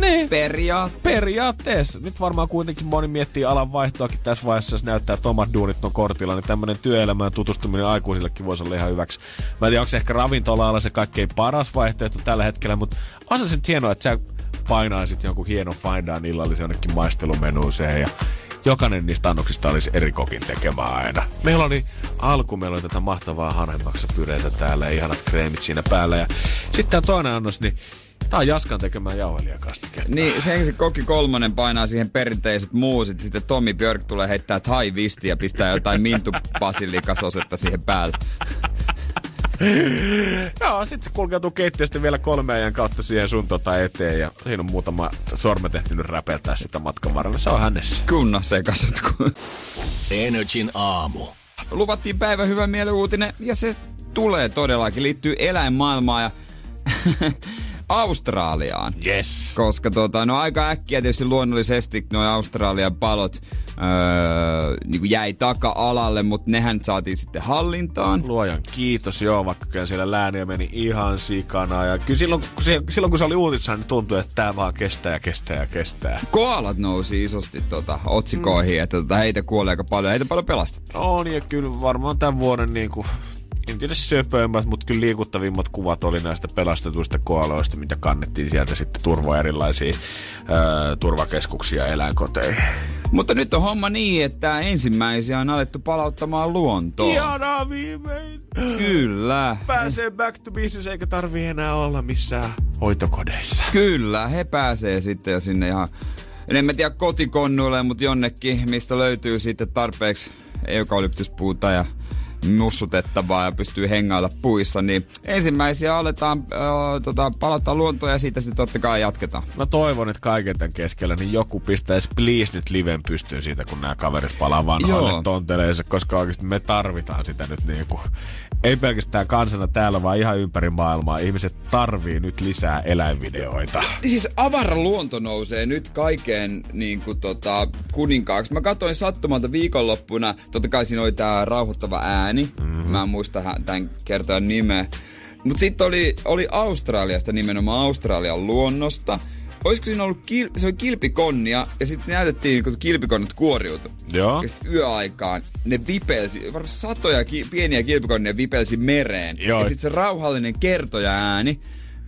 Niin. periaat. Periaatteessa. Nyt varmaan kuitenkin moni miettii alan vaihtoakin tässä vaiheessa, jos näyttää, että omat duunit on kortilla, niin tämmöinen työelämään tutustuminen aikuisillekin voisi olla ihan hyväksi. Mä en tiedä, onko se ehkä ravintola se kaikkein paras vaihtoehto tällä hetkellä, mutta on se nyt hienoa, että sä painaisit jonkun hienon fine dine illallisen jonnekin maistelumenuuseen ja jokainen niistä annoksista olisi eri kokin tekemää aina. Meillä oli alku, meillä oli tätä mahtavaa hanhenmaksapyreitä täällä ja ihanat kreemit siinä päällä. Ja sitten tämä toinen annos, niin tää on Jaskan tekemään jauhelijakastiketta. Niin sen se kokki kolmonen painaa siihen perinteiset muusit, sitten Tommi Björk tulee heittää thai visti ja pistää jotain [LAUGHS] mintu basilikasosetta siihen päälle. [LAUGHS] Joo, sit se kulkeutuu keittiöstä vielä kolme ajan kautta siihen sun tota eteen ja siinä on muutama sormet ehtinyt räpeltää sitä matkan varrella. Se on hänessä. Kunnon sekasut. kun- Energin aamu. Luvattiin päivän hyvä mielen uutinen ja se tulee todellakin. Liittyy eläinmaailmaan ja [LAUGHS] Australiaan. Yes. Koska tota, no aika äkkiä tietysti luonnollisesti nuo Australian palot öö, niin kuin jäi taka-alalle, mutta nehän saatiin sitten hallintaan. Luojan kiitos, joo, vaikka kyllä siellä lääniä meni ihan sikana. Ja kyllä silloin, kun se, silloin kun se oli uutisissa, niin tuntui, että tämä vaan kestää ja kestää ja kestää. Koalat nousi isosti tota, otsikoihin, mm. että tota, heitä kuolee aika paljon, heitä paljon pelastettiin. On ja kyllä varmaan tämän vuoden niin kuin, en tiedä söpöimmät, mutta kyllä liikuttavimmat kuvat oli näistä pelastetuista koaloista, mitä kannettiin sieltä sitten turvoa erilaisiin turvakeskuksia ja eläinkoteihin. Mutta nyt on homma niin, että ensimmäisiä on alettu palauttamaan luontoon. Ihanaa viimein! Kyllä. Pääsee back to business eikä tarvii enää olla missään hoitokodeissa. Kyllä, he pääsee sitten jo sinne ihan, en mä tiedä kotikonnuille, mutta jonnekin, mistä löytyy sitten tarpeeksi eukalyptuspuuta ja nussutettavaa ja pystyy hengailla puissa, niin ensimmäisiä aletaan äh, tota, palauttaa luontoa ja siitä sitten totta kai jatketaan. Mä toivon, että kaiken tämän keskellä niin joku pistäisi please nyt liven pystyyn siitä, kun nämä kaverit palaa vanhoille tonteleissa, koska oikeasti me tarvitaan sitä nyt niin kuin, ei pelkästään kansana täällä, vaan ihan ympäri maailmaa. Ihmiset tarvii nyt lisää eläinvideoita. Siis avara luonto nousee nyt kaiken niin kuin, tota, kuninkaaksi. Mä katsoin sattumalta viikonloppuna, totta kai siinä oli tää rauhoittava ääni. Mm-hmm. Mä en muista tämän kertojan nimeä. Mut sitten oli, oli Australiasta nimenomaan Australian luonnosta. Olisiko siinä ollut, kil, se oli kilpikonnia ja sitten näytettiin, kun kilpikonnat kuoriutu. Joo. Ja sitten yöaikaan ne vipelsi, varmaan satoja ki, pieniä kilpikonnia vipelsi mereen. Joo. Ja sitten se rauhallinen kertoja ääni.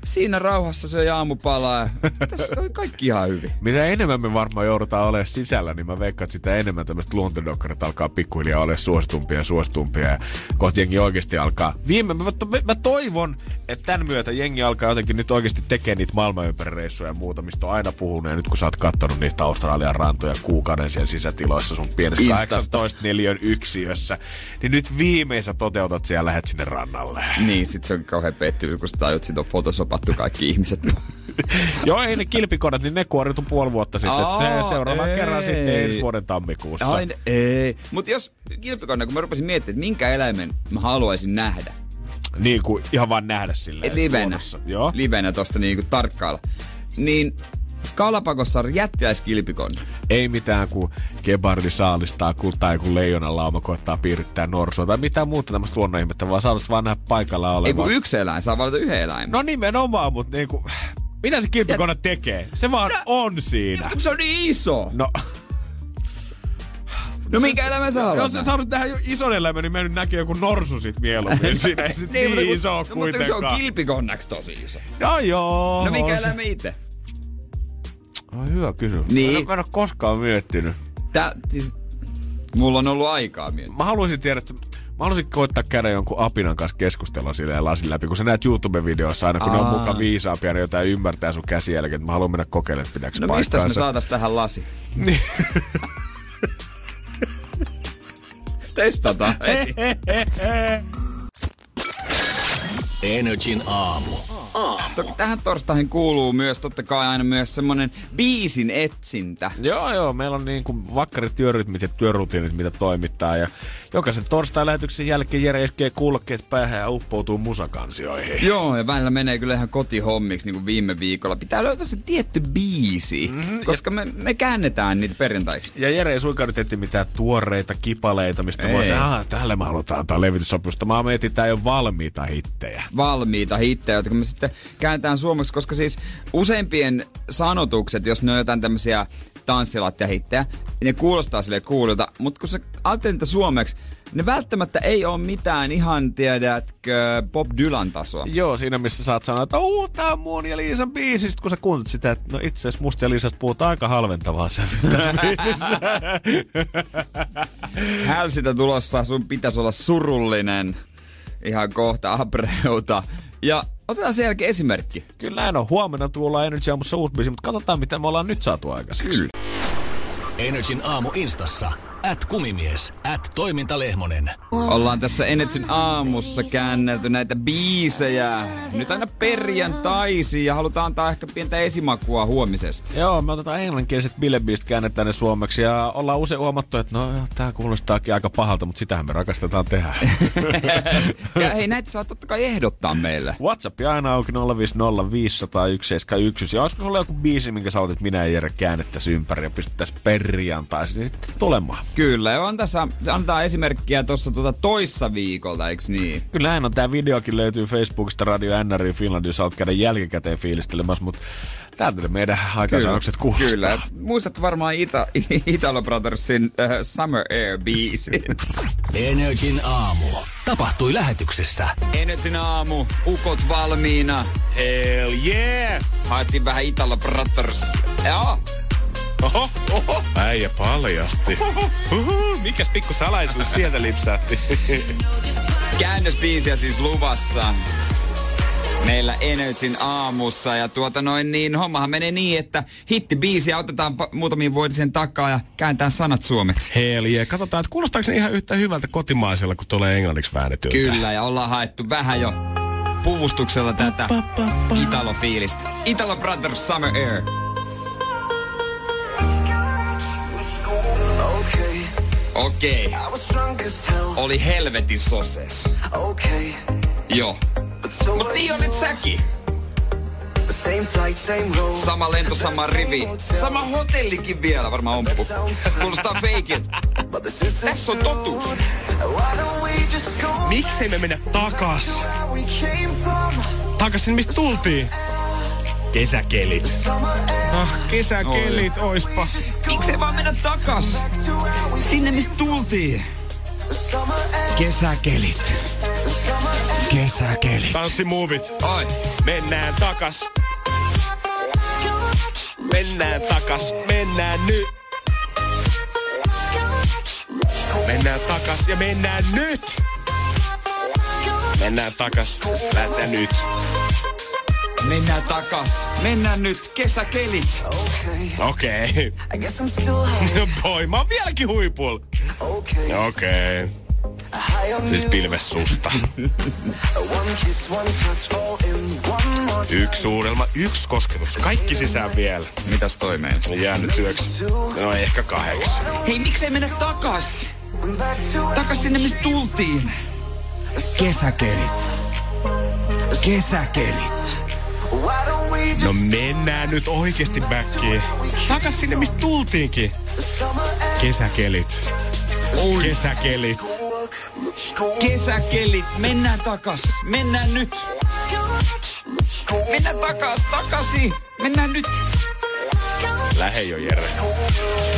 Siinä rauhassa se aamupala ja tässä oli kaikki ihan hyvin. Mitä enemmän me varmaan joudutaan olemaan sisällä, niin mä veikkaan, että sitä enemmän tämmöistä luontodokkarit alkaa pikkuhiljaa olla suositumpia ja suositumpia. Ja kohti jengi oikeasti alkaa. Viime, mä, mä, mä toivon, että tämän myötä jengi alkaa jotenkin nyt oikeasti tekemään niitä maailmanympärireissuja ja muuta, mistä on aina puhunut. Ja nyt kun sä oot kattonut niitä Australian rantoja kuukauden siellä sisätiloissa sun pienessä Instasta. 18 neliön yksiössä, niin nyt viimein sä toteutat siellä ja lähet sinne rannalle. Niin, sit se on kauhean pettynyt, kun sä tajut, on photosopattu kaikki ihmiset. [LAUGHS] Joo, ei ne kilpikonat, niin ne kuoriutu puoli vuotta sitten. Aa, se seuraavan ei. kerran sitten ensi vuoden tammikuussa. Aina, ei. Mutta jos kilpikonna, kun mä rupesin miettimään, että minkä eläimen mä haluaisin nähdä. Niin kuin ihan vaan nähdä silleen livenä. Joo. Livenä tosta niinku tarkkailla. Niin Kalapakossa on jättiläiskilpikonna. Ei mitään, kun gebardi saalistaa kun, tai kun leijonan lauma koittaa piirittää norsua tai mitään muuta tämmöistä luonnonihmettä, vaan saalis vaan nähdä paikalla Ei olevan. kun yksi eläin, saa valita yhden eläimen. No nimenomaan, mutta niinku, mitä se kilpikone tekee? Se vaan on siinä. Kun se on niin iso. No, No minkä eläimen sä haluat jos sä haluat jo ison eläimen, niin mä nyt näkee joku norsu sit mieluummin. [LAUGHS] Siinä ei sit niin, mutta kun- iso no, mutta kun se kuitenkaan. on kilpikonnaksi tosi iso. No joo. No minkä eläimen itse? Ai hyvä kysymys. Niin. Mä en, ole koskaan miettinyt. Tää, siis, mulla on ollut aikaa miettiä. Mä haluaisin tiedä, että Mä haluaisin koittaa käydä jonkun apinan kanssa keskustella silleen lasin läpi, kun sä näet YouTube-videoissa aina, kun ne on Aa. mukaan viisaampia, niin jotain ymmärtää sun käsijälkeen. Mä haluan mennä kokeilemaan, että pitääkö No mistä me saatais tähän lasi? Niin. [LAUGHS] Testataan. Hei. Energin aamu. Toki tähän torstaihin kuuluu myös totta kai aina myös semmonen biisin etsintä. Joo, joo. Meillä on niin kuin vakkarit työrytmit ja työrutiinit, mitä toimittaa. Ja jokaisen torstai-lähetyksen jälkeen Jere iskee kulkeet päähän ja uppoutuu musakansioihin. Joo, ja välillä menee kyllä ihan kotihommiksi, niin kuin viime viikolla. Pitää löytää se tietty biisi, mm-hmm, koska me, me käännetään niitä perjantaisin. Ja Jere ei suinkaan nyt etti mitään tuoreita kipaleita, mistä Ei. voi sanoa, että tälle me halutaan antaa levytyssopimusta. Mä me etsitään jo valmiita hittejä. valmiita hittejä, jotka me sitten kääntään suomeksi, koska siis useimpien sanotukset, jos ne on jotain tämmöisiä tanssilattiahittejä, niin ne kuulostaa sille kuulilta, mutta kun sä ajattelet niitä suomeksi, ne välttämättä ei ole mitään ihan, tiedätkö, Bob Dylan tasoa. Joo, siinä missä saat sanoa, että uu, tää on mun ja Liisan biisi, Sit kun sä kuuntelet sitä, että no itse asiassa musta ja Liisasta puhutaan aika halventavaa sävyä. [LAUGHS] Hälsitä tulossa, sun pitäisi olla surullinen. Ihan kohta abreuta. Ja otetaan sen jälkeen esimerkki. Kyllä näin on. Huomenna tuolla Energy Aamussa uusi biisi, mutta katsotaan mitä me ollaan nyt saatu aikaiseksi. Kyllä. Energin aamu Instassa. At kumimies. At toimintalehmonen. Ollaan tässä Enetsin aamussa käännelty näitä biisejä. Nyt aina perjantaisiin ja halutaan antaa ehkä pientä esimakua huomisesta. Joo, me otetaan englanninkieliset bilebiisit, käännetään ne suomeksi ja ollaan usein huomattu, että no tää kuulostaakin aika pahalta, mutta sitähän me rakastetaan tehdä. [LAUGHS] Ja hei, näitä saa totta kai ehdottaa meille. WhatsApp aina auki 050501711. Ja olisiko sulla joku biisi, minkä sä olet, että minä ja Jere käännettäisiin ympäri ja pystyttäisiin perjantaisin niin sitten tulemaan? Kyllä, ja on tässä, se antaa esimerkkiä tuossa tuota toissa viikolta, eiks niin? Kyllä näin on. Tämä videokin löytyy Facebookista Radio NRI Finland, jos olet käydä jälkikäteen fiilistelemässä, mutta täältä ne meidän aikaansaannokset kuulostaa. Kyllä. Muistat varmaan Ita- [LAUGHS] Italo Brothersin uh, Summer Air biisin. [LAUGHS] Energin aamu. Tapahtui lähetyksessä. Enetsin aamu, ukot valmiina. Hell yeah! Haettiin vähän Italo Brothers. Joo, Oho, oho. Äijä paljasti. Mikäs pikku salaisuus sieltä lipsahti? käännösbiisiä siis luvassa. meillä Energyn aamussa. Ja tuota noin niin, hommahan menee niin, että hittibiisiä otetaan muutamiin vuotisen takaa ja kääntää sanat suomeksi. Hell yeah. Katsotaan, että kuulostaako se ihan yhtä hyvältä kotimaisella, kun tulee englanniksi väännetyltä. Kyllä, ja ollaan haettu vähän jo puvustuksella tätä Italo-fiilistä. Italo Brothers Summer Air. Okei. Okay. Oli helvetin soses. Joo. Mut niin olit säkin. Sama lento, sama rivi. Sama hotellikin vielä, varmaan omppu. [LAUGHS] Kuulostaa feikit. Tässä on totuus. Miksei me mennä takas? Takas sinne, mistä tultiin. Kesäkelit. Ah, kesäkelit, oispa. Miksei vaan mennä takas? Sinne mistä tultiin. Kesäkelit. Kesäkelit. Tanssimuovit. Oi. Mennään takas. Mennään takas. Mennään nyt. Mennään takas ja mennään nyt. Mennään takas. Lähdetään nyt. Mennään takas. Mennään nyt. Kesäkelit. Okei. Okay. Boy, mä oon vieläkin huipulla. Okei. Okay. Siis pilves susta. Yksi suurelma, yksi kosketus. Kaikki sisään vielä. Mitäs toi meinas? Jäänyt yöksi. No ehkä kahdeksan. Hei, miksei mennä takas? Takas sinne, mistä tultiin. Kesäkelit. Kesäkelit. No mennään nyt oikeesti backiin. Takas sinne, mistä tultiinkin. Kesäkelit. Kesäkelit. Kesäkelit. Mennään takas. Mennään nyt. Mennään takas, takasi. Mennään nyt. Lähe jo, Jere.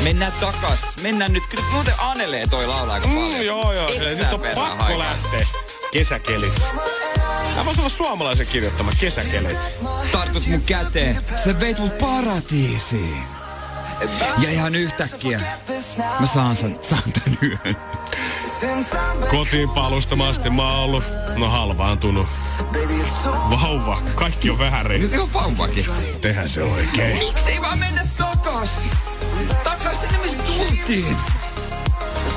Mennään takas. Mennään nyt. Kyllä muuten anelee toi laulaa aika paljon. Mm, joo, joo. Nyt on pakko haikea. lähteä. Kesäkelit. Tämä voisi olla suomalaisen kirjoittama kesäkelit. Tartut mun käteen. Se veit mut paratiisiin. Ja ihan yhtäkkiä mä saan, sen, saan tän yön. Kotiin palusta mä asti mä oon ollut, no halvaantunut. Vauva, kaikki on väärin. Nyt on vauvakin. Tehdään se oikein. Miksei vaan mennä takas? Takas sinne, mistä tultiin.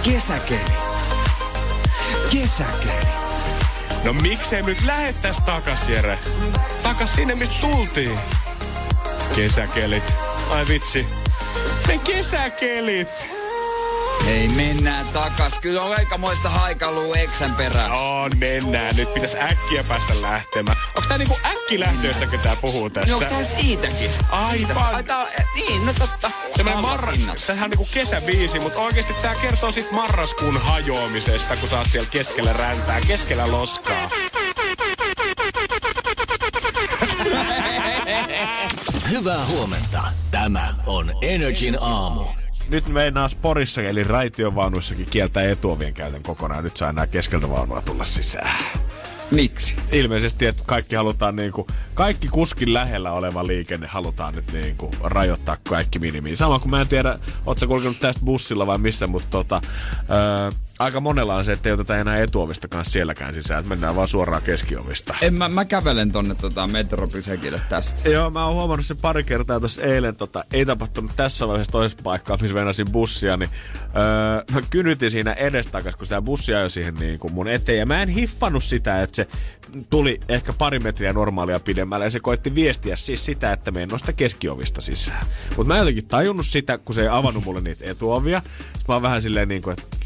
Kesäkelit. Kesäkelit. No miksei nyt lähettäis takas, Jere? Takas sinne, mistä tultiin. Kesäkelit. Ai vitsi. Ne kesäkelit. Hei, mennään takas. Kyllä on aikamoista haikaluu eksän perään. On, mennään. Nyt pitäis äkkiä päästä lähtemään. Onks tää niinku äkkilähtöistä, kun tää puhuu tässä? No onks tää siitäkin? Aivan. Siitä, ai, tää on, niin, no totta. Semmoinen marra... Tämähän on niinku kesäbiisi, mutta oikeasti tää kertoo sit marraskuun hajoamisesta, kun sä oot siellä keskellä räntää, keskellä loskaa. [LAUGHS] Hyvää huomenta. Tämä on Energin aamu. Nyt meinaa Sporissa, eli raitiovaunuissakin kieltää etuovien käytön kokonaan. Nyt saa enää keskeltä vaunua tulla sisään. Miksi? Ilmeisesti, että kaikki halutaan niinku, kaikki kuskin lähellä oleva liikenne halutaan nyt niinku rajoittaa kaikki minimiin. Sama kuin mä en tiedä, oot sä kulkenut tästä bussilla vai missä, mutta tota, ää, aika monella on se, että ei oteta enää etuovista kanssa sielläkään sisään, että mennään vaan suoraan keskiovista. En mä, mä kävelen tonne tota metropysäkille tästä. Joo, mä oon huomannut sen pari kertaa tuossa eilen, tota, ei tapahtunut tässä vaiheessa toisessa paikkaa, missä venasin bussia, niin öö, mä kynytin siinä edestakas, kun sitä bussia ajoi siihen niin kuin mun eteen, ja mä en hiffannut sitä, että se tuli ehkä pari metriä normaalia pidemmälle, ja se koitti viestiä siis sitä, että me en nosta keskiovista sisään. Mutta mä en jotenkin tajunnut sitä, kun se ei avannut mulle niitä etuovia. Sitten mä oon vähän silleen niin kuin, että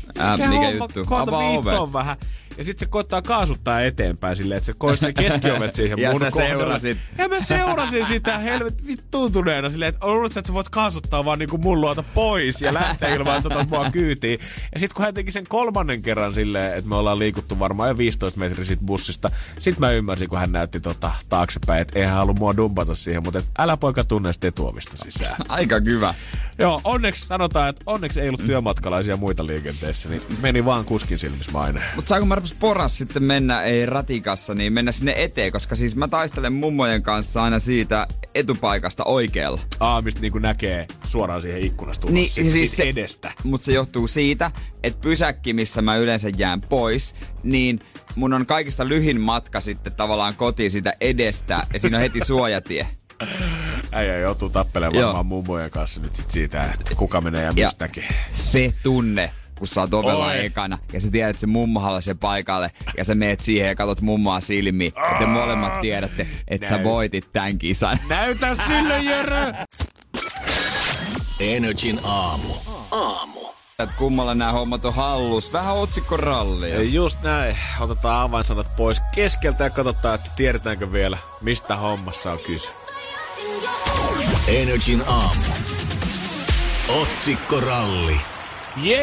Mikä juttu? Avaa ovet. vähän. Ja sitten se koittaa kaasuttaa eteenpäin silleen, että se koisi ne keskiovet siihen [LAUGHS] Ja mun sä kohdalle. seurasit. Ja mä seurasin sitä helvet vittuuntuneena silleen, että on luullut, että sä voit kaasuttaa vaan niinku mun luota pois ja lähteä ilman, että sä mua kyytiin. Ja sitten kun hän teki sen kolmannen kerran silleen, että me ollaan liikuttu varmaan jo 15 metriä siitä bussista, sit mä ymmärsin, kun hän näytti tota taaksepäin, että eihän halua mua dumpata siihen, mutta et älä poika tunne sitä etuovista sisään. Aika hyvä. Joo, onneksi sanotaan, että onneksi ei ollut työmatkalaisia muita liikenteessä, niin meni vaan kuskin silmissä maine. Mutta saanko mä poras sitten mennä, ei ratikassa, niin mennä sinne eteen, koska siis mä taistelen mummojen kanssa aina siitä etupaikasta oikealla. Aa, mistä niinku näkee suoraan siihen ikkunasta Niin, niin, siis, siis se- edestä. Mutta se johtuu siitä, että pysäkki, missä mä yleensä jään pois, niin mun on kaikista lyhin matka sitten tavallaan kotiin siitä edestä ja siinä on heti [LAUGHS] suojatie. Äijä joutuu tappelemaan varmaan mummojen kanssa nyt sit siitä, että kuka menee ja Ja mistäkin. se tunne, kun sä oot ovella Oi. ekana ja sä tiedät, että se mummo haluaa sen paikalle ja sä meet siihen ja katot mummoa silmiin ja te molemmat tiedätte, että sä Näin. voitit tämän kisan. Näytä sille, Jere! Energin aamu. Aamu. Että kummalla nämä hommat on hallus. Vähän otsikkorallia. Just näin. Otetaan avainsanat pois keskeltä ja katsotaan, että tiedetäänkö vielä, mistä hommassa on kyse. Energin aamu. Otsikkoralli.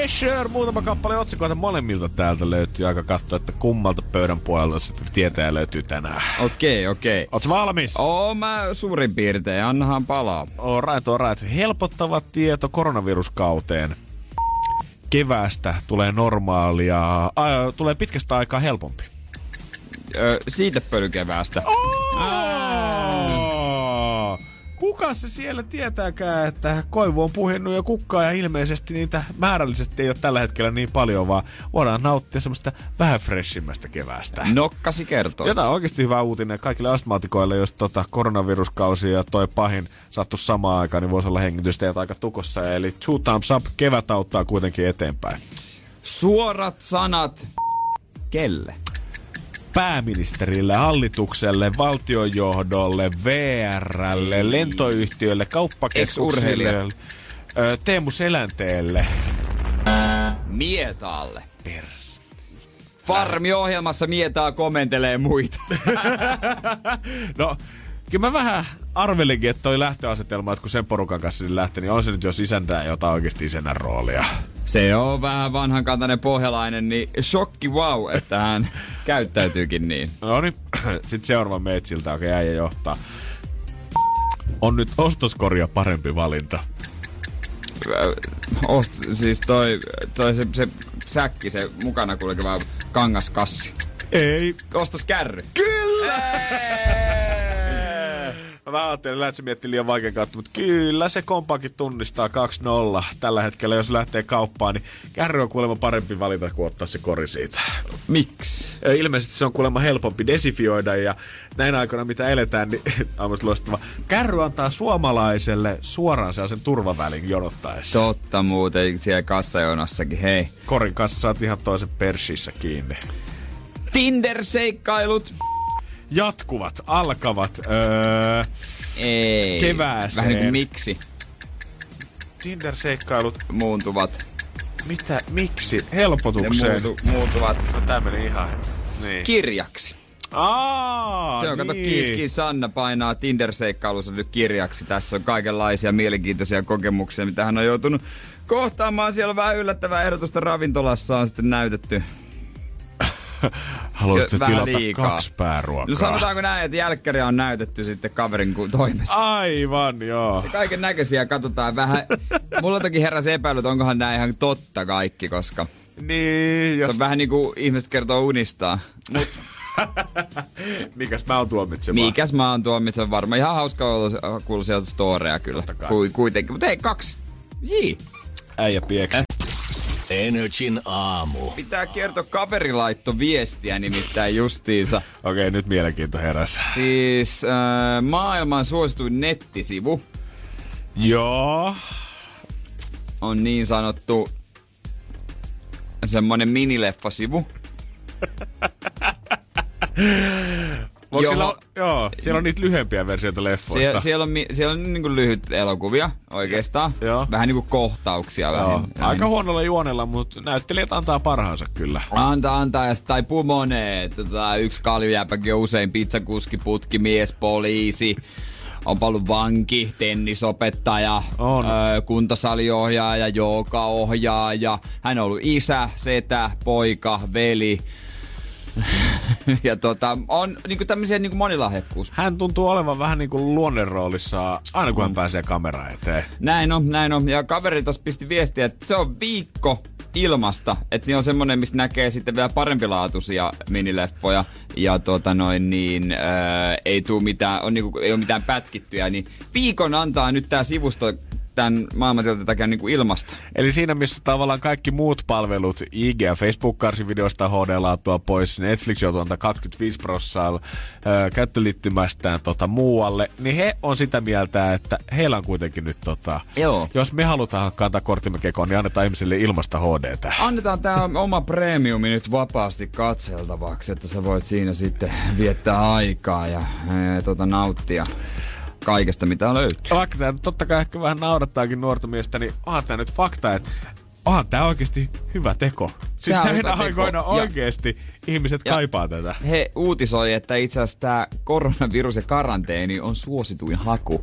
Sure. Muutama kappale otsikoita molemmilta täältä löytyy. Aika katsoa, että kummalta pöydän puolelta sitten tietää löytyy tänään. Okei, okei. Ootko valmis? Oo, mä suurin piirtein. Annahan palaa. Alright, alright. Helpottava tieto koronaviruskauteen. Keväästä tulee normaalia, äh, tulee pitkästä aikaa helpompi. Ö, siitä pölykeväästä. Oh! Kuka se siellä tietääkään, että koivu on puhinnut jo kukkaa ja ilmeisesti niitä määrällisesti ei ole tällä hetkellä niin paljon, vaan voidaan nauttia semmoista vähän freshimmästä keväästä. Nokkasi kertoo. Ja tämä on oikeasti hyvä uutinen kaikille astmaatikoille, jos tota koronaviruskausi ja toi pahin sattu samaan aikaan, niin voisi olla hengitysteet aika tukossa. Eli two thumbs up, kevät auttaa kuitenkin eteenpäin. Suorat sanat. Kelle? Pääministerille, hallitukselle, valtionjohdolle, VRlle, lentoyhtiölle, kauppakeskuksille, Teemu Selänteelle. Mietaalle. Pers. Farmi-ohjelmassa Mietaa komentelee muita. [LAUGHS] No, kyllä mä vähän arvelinkin, että toi lähtöasetelma, että kun sen porukan kanssa niin lähtee, niin on se nyt jo isäntää jota oikeasti isännän roolia. Se on vähän vanhankantainen pohjalainen, niin shokki wow, että hän [LAUGHS] käyttäytyykin niin. No niin, [CLEARS THROAT] sitten seuraava meitsiltä, okei äijä johtaa. On nyt ostoskorja parempi valinta. Ost, siis toi, toi se, se säkki, se mukana kulkeva kangaskassi. Ei. Ostos kärry. Kyllä! Mä ajattelin, että se mietti liian vaikean kautta, mutta kyllä se kompakin tunnistaa 2-0. Tällä hetkellä, jos lähtee kauppaan, niin kärry on kuulemma parempi valita kuin ottaa se kori siitä. Miksi? Ilmeisesti se on kuulemma helpompi desifioida ja näin aikoina mitä eletään, niin [LAUGHS] on myös loistava. Kärry antaa suomalaiselle suoraan sen turvavälin jonottaessa. Totta muuten siellä kassajonossakin, hei. Korin kanssa saat ihan toisen persissä kiinni. Tinder-seikkailut. Jatkuvat, alkavat. Öö, Ei. Kevääseen. Vähän niin kuin miksi Tinder-seikkailut. muuntuvat. Mitä, miksi? Ne Helpotukseen. muutu, muuntuvat No tää meni ihan... Niin. kirjaksi. Aa, Se on, kato, niin. Kiis Kiis Sanna painaa Tinder-seikkailussa nyt kirjaksi. Tässä on kaikenlaisia mielenkiintoisia kokemuksia, mitä hän on joutunut kohtaamaan. Siellä on vähän yllättävää ehdotusta ravintolassa on sitten näytetty. Haluaisitko tilata liikaa. kaksi pääruokaa? No sanotaanko näin, että jälkkäriä on näytetty sitten kaverin toimesta. Aivan, joo. Kaiken näköisiä katsotaan vähän. Mulla toki heräsi epäily, että onkohan nämä ihan totta kaikki, koska Niin, se jos... on vähän niin kuin ihmiset kertoo unistaa. Mut [LAUGHS] Mikäs mä oon tuomitsemaan? mikäs mä oon tuomitsen varmaan. Ihan hauska kuulla sieltä storeja kyllä. Kuitenkin. Mutta hei, kaksi. Jii. Äijä pieksi. Energin aamu. Pitää kertoa kaverilaitto viestiä nimittäin justiinsa. Okei, nyt mielenkiinto heräs. Siis äh, maailman suosituin nettisivu Joo. on niin sanottu semmonen minileffasivu. [LAUGHS] Onko Joo. siellä, on, joo, siellä on niitä lyhyempiä versioita leffoista. Sie, siellä on, siellä on niin lyhyt elokuvia oikeastaan. Joo. Vähän niin kuin kohtauksia. Joo, Vähän. aika huonolla juonella, mutta näyttelijät antaa parhaansa kyllä. Antaa, antaa, ja tai pumoneet. Tota, yksi kaljujääpäkin on usein pizzakuski, putkimies, poliisi. On ollut vanki, tennisopettaja, On. Öö, kuntosaliohjaaja, joogaohjaaja. Hän on ollut isä, setä, poika, veli. [LAUGHS] ja tota, on niinku tämmöisiä niinku monilahjakkuus. Hän tuntuu olevan vähän niin kuin luonneroolissa aina kun hän pääsee kamera eteen. Näin on, näin on. Ja kaveri tossa pisti viestiä, että se on viikko ilmasta. Että siinä on semmonen, mistä näkee sitten vielä parempilaatuisia minileffoja. Ja tota noin niin, ää, ei tuu mitään, on niinku, ei ole mitään pätkittyjä. Niin viikon antaa nyt tää sivusto tämän maailmantilanteen takia niin kuin ilmasta. Eli siinä, missä tavallaan kaikki muut palvelut, IG ja Facebook karsi videosta HD-laatua pois, Netflix joutuu antaa 25 prosenttia käyttöliittymästään tota, muualle, niin he on sitä mieltä, että heillä on kuitenkin nyt tota, Joo. jos me halutaan kantaa korttimme kekoon, niin annetaan ihmisille ilmasta HDtä. Annetaan tämä oma premiumi nyt vapaasti katseltavaksi, että sä voit siinä sitten viettää aikaa ja ee, tota, nauttia kaikesta, mitä löytyy. Vaikka tämä totta kai ehkä vähän naurattaakin nuorta miestä, niin onhan tämä nyt fakta, että onhan tämä oikeasti hyvä teko. Siis Tää on näinä aikoina Ja- oikeasti ihmiset Ja- kaipaa tätä. He uutisoi, että itse asiassa tämä koronavirus ja karanteeni on suosituin haku.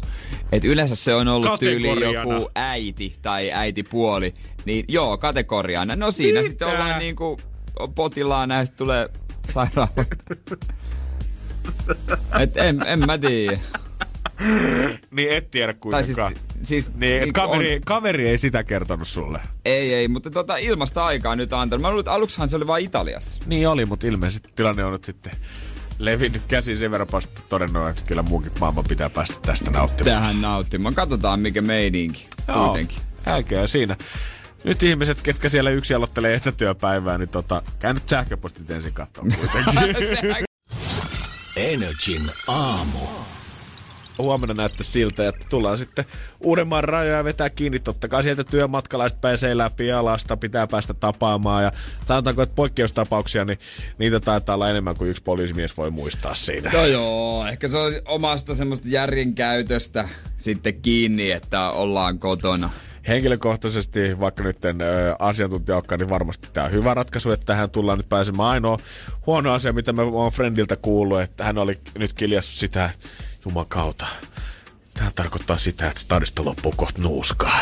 Et yleensä se on ollut tyyli joku äiti tai äitipuoli. Niin joo, kategoriana. No siinä sitten ollaan niinku potilaan näistä tulee sairaala. [LAUGHS] Et en, en mä tiedä. [LAUGHS] Niin et tiedä Tai siis, kuitenkaan. siis Niin, et niinku kaveri, on- kaveri ei sitä kertonut sulle. Ei, ei, mutta tota, ilmasta aikaa nyt antanut. Mä luulen, että aluksihan se oli vain Italiassa. Niin oli, mutta ilmeisesti tilanne on nyt sitten levinnyt käsi sen verran vasta todennut, että kyllä muukin maailman pitää päästä tästä nauttimaan. Tähän nauttimaan. Katsotaan mikä meininki. Joo, Kuitenkin. älkää siinä. Nyt ihmiset, ketkä siellä yksi aloittelee etätyöpäivää, niin tota, käy nyt sähköpostit ensin katsomaan kuitenkin. [LAUGHS] Energin aamu. Huomenna näyttää siltä, että tullaan sitten Uudenmaan rajoja vetää kiinni. Totta kai sieltä työmatkalaiset pääsee läpi ja lasta pitää päästä tapaamaan. Ja sanotaanko, että poikkeustapauksia, niin niitä taitaa olla enemmän kuin yksi poliisimies voi muistaa siinä. No joo, ehkä se on omasta semmoista järjen käytöstä sitten kiinni, että ollaan kotona. Henkilökohtaisesti, vaikka nyt en ö, asiantuntija olekaan, niin varmasti tämä on hyvä ratkaisu, että tähän tullaan nyt pääsemään. Ainoa huono asia, mitä mä oon Friendiltä kuullut, että hän oli nyt kiljassut sitä jumakauta. Tämä tarkoittaa sitä, että stadista loppuu kohta nuuskaa.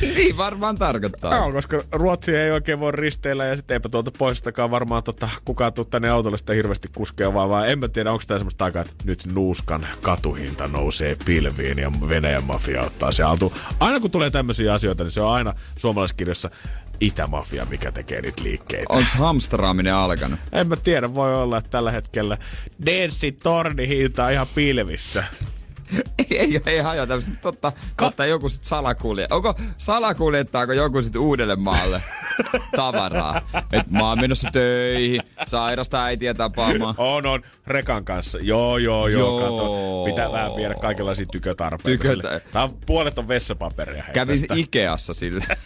niin varmaan tarkoittaa. Joo, koska Ruotsi ei oikein voi risteillä ja sitten eipä tuolta poistakaan varmaan tota, kukaan tuu tänne autolle sitä hirveästi kuskea, vaan, vaan en mä tiedä, onko tämä semmoista aikaa, että nyt nuuskan katuhinta nousee pilviin ja Venäjän mafia ottaa se altu. Aina kun tulee tämmöisiä asioita, niin se on aina suomalaiskirjassa itämafia, mikä tekee niitä liikkeitä. Onks hamstraaminen alkanut? En mä tiedä, voi olla, että tällä hetkellä Denssi torni on ihan pilvissä. [LAUGHS] ei, ei, ei hajota. Totta, totta joku sit salakulje. Onko salakuljettaako joku sit uudelle maalle tavaraa? Et mä oon menossa töihin, sairasta äitiä tapaamaan. On, on. Rekan kanssa. Joo, joo, joo. Joo. Kato, pitää vähän viedä kaikenlaisia tykötarpeita. Tykötä-. Tää on, puolet on vessapaperia. Kävin. Ikeassa sille. [LAUGHS]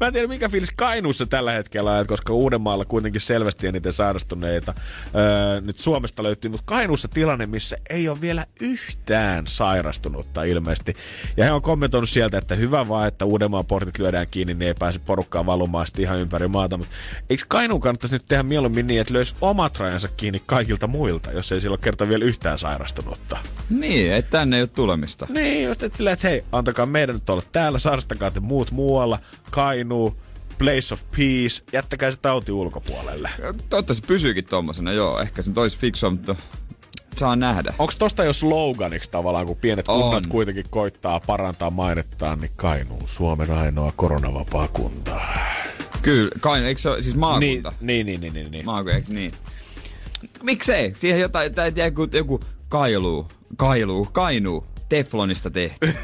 Mä en tiedä, mikä fiilis Kainuussa tällä hetkellä on, koska Uudenmaalla kuitenkin selvästi eniten sairastuneita öö, nyt Suomesta löytyy, mutta Kainuussa tilanne, missä ei ole vielä yhtään sairastunutta ilmeisesti. Ja he on kommentoinut sieltä, että hyvä vaan, että Uudenmaan portit lyödään kiinni, niin ei pääse porukkaan valumaan ihan ympäri maata. Mutta eikö Kainuun kannattaisi nyt tehdä mieluummin niin, että löysi omat rajansa kiinni kaikilta muilta, jos ei sillä ole kerta vielä yhtään sairastunutta? niin, että tänne ei ole tulemista. Niin, just että silleen, että hei, antakaa meidän nyt olla täällä, sairastakaa te muut muualla, Kainuu, place of peace, jättäkää se tauti ulkopuolelle. Toivottavasti pysyykin tommosena, joo. Ehkä se tois fiksua, mutta saa nähdä. Onko tosta jo sloganiksi tavallaan, kun pienet On. kunnat kuitenkin koittaa parantaa mainettaan, niin Kainuu, Suomen ainoa koronavapaa kunta. Kyllä, kai, eikö se ole, siis maakunta? Niin, niin, niin, niin, niin. Maakunta, eikö niin? Miksei? Siihen jotain, tai joku, joku kailuu, kailuu, kainuu, teflonista tehty.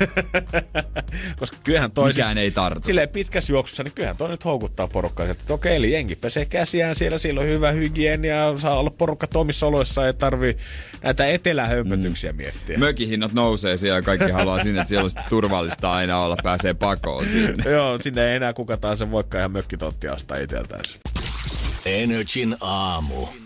[LAUGHS] Koska kyllähän toisin, Mikään ei tartu. silleen pitkässä juoksussa, niin kyllähän toi nyt houkuttaa porukkaa. Että okei, eli jengi pesee käsiään siellä, siellä on hyvä hygienia, saa olla porukka omissa oloissa, ei tarvii näitä etelähömpötyksiä mm. miettiä. Mökihinnat nousee siellä kaikki haluaa sinne, että siellä on turvallista aina olla, pääsee pakoon sinne. [LAUGHS] Joo, sinne ei enää kuka tahansa voikaan ihan mökkitonttia ostaa itseltään. Energin aamu.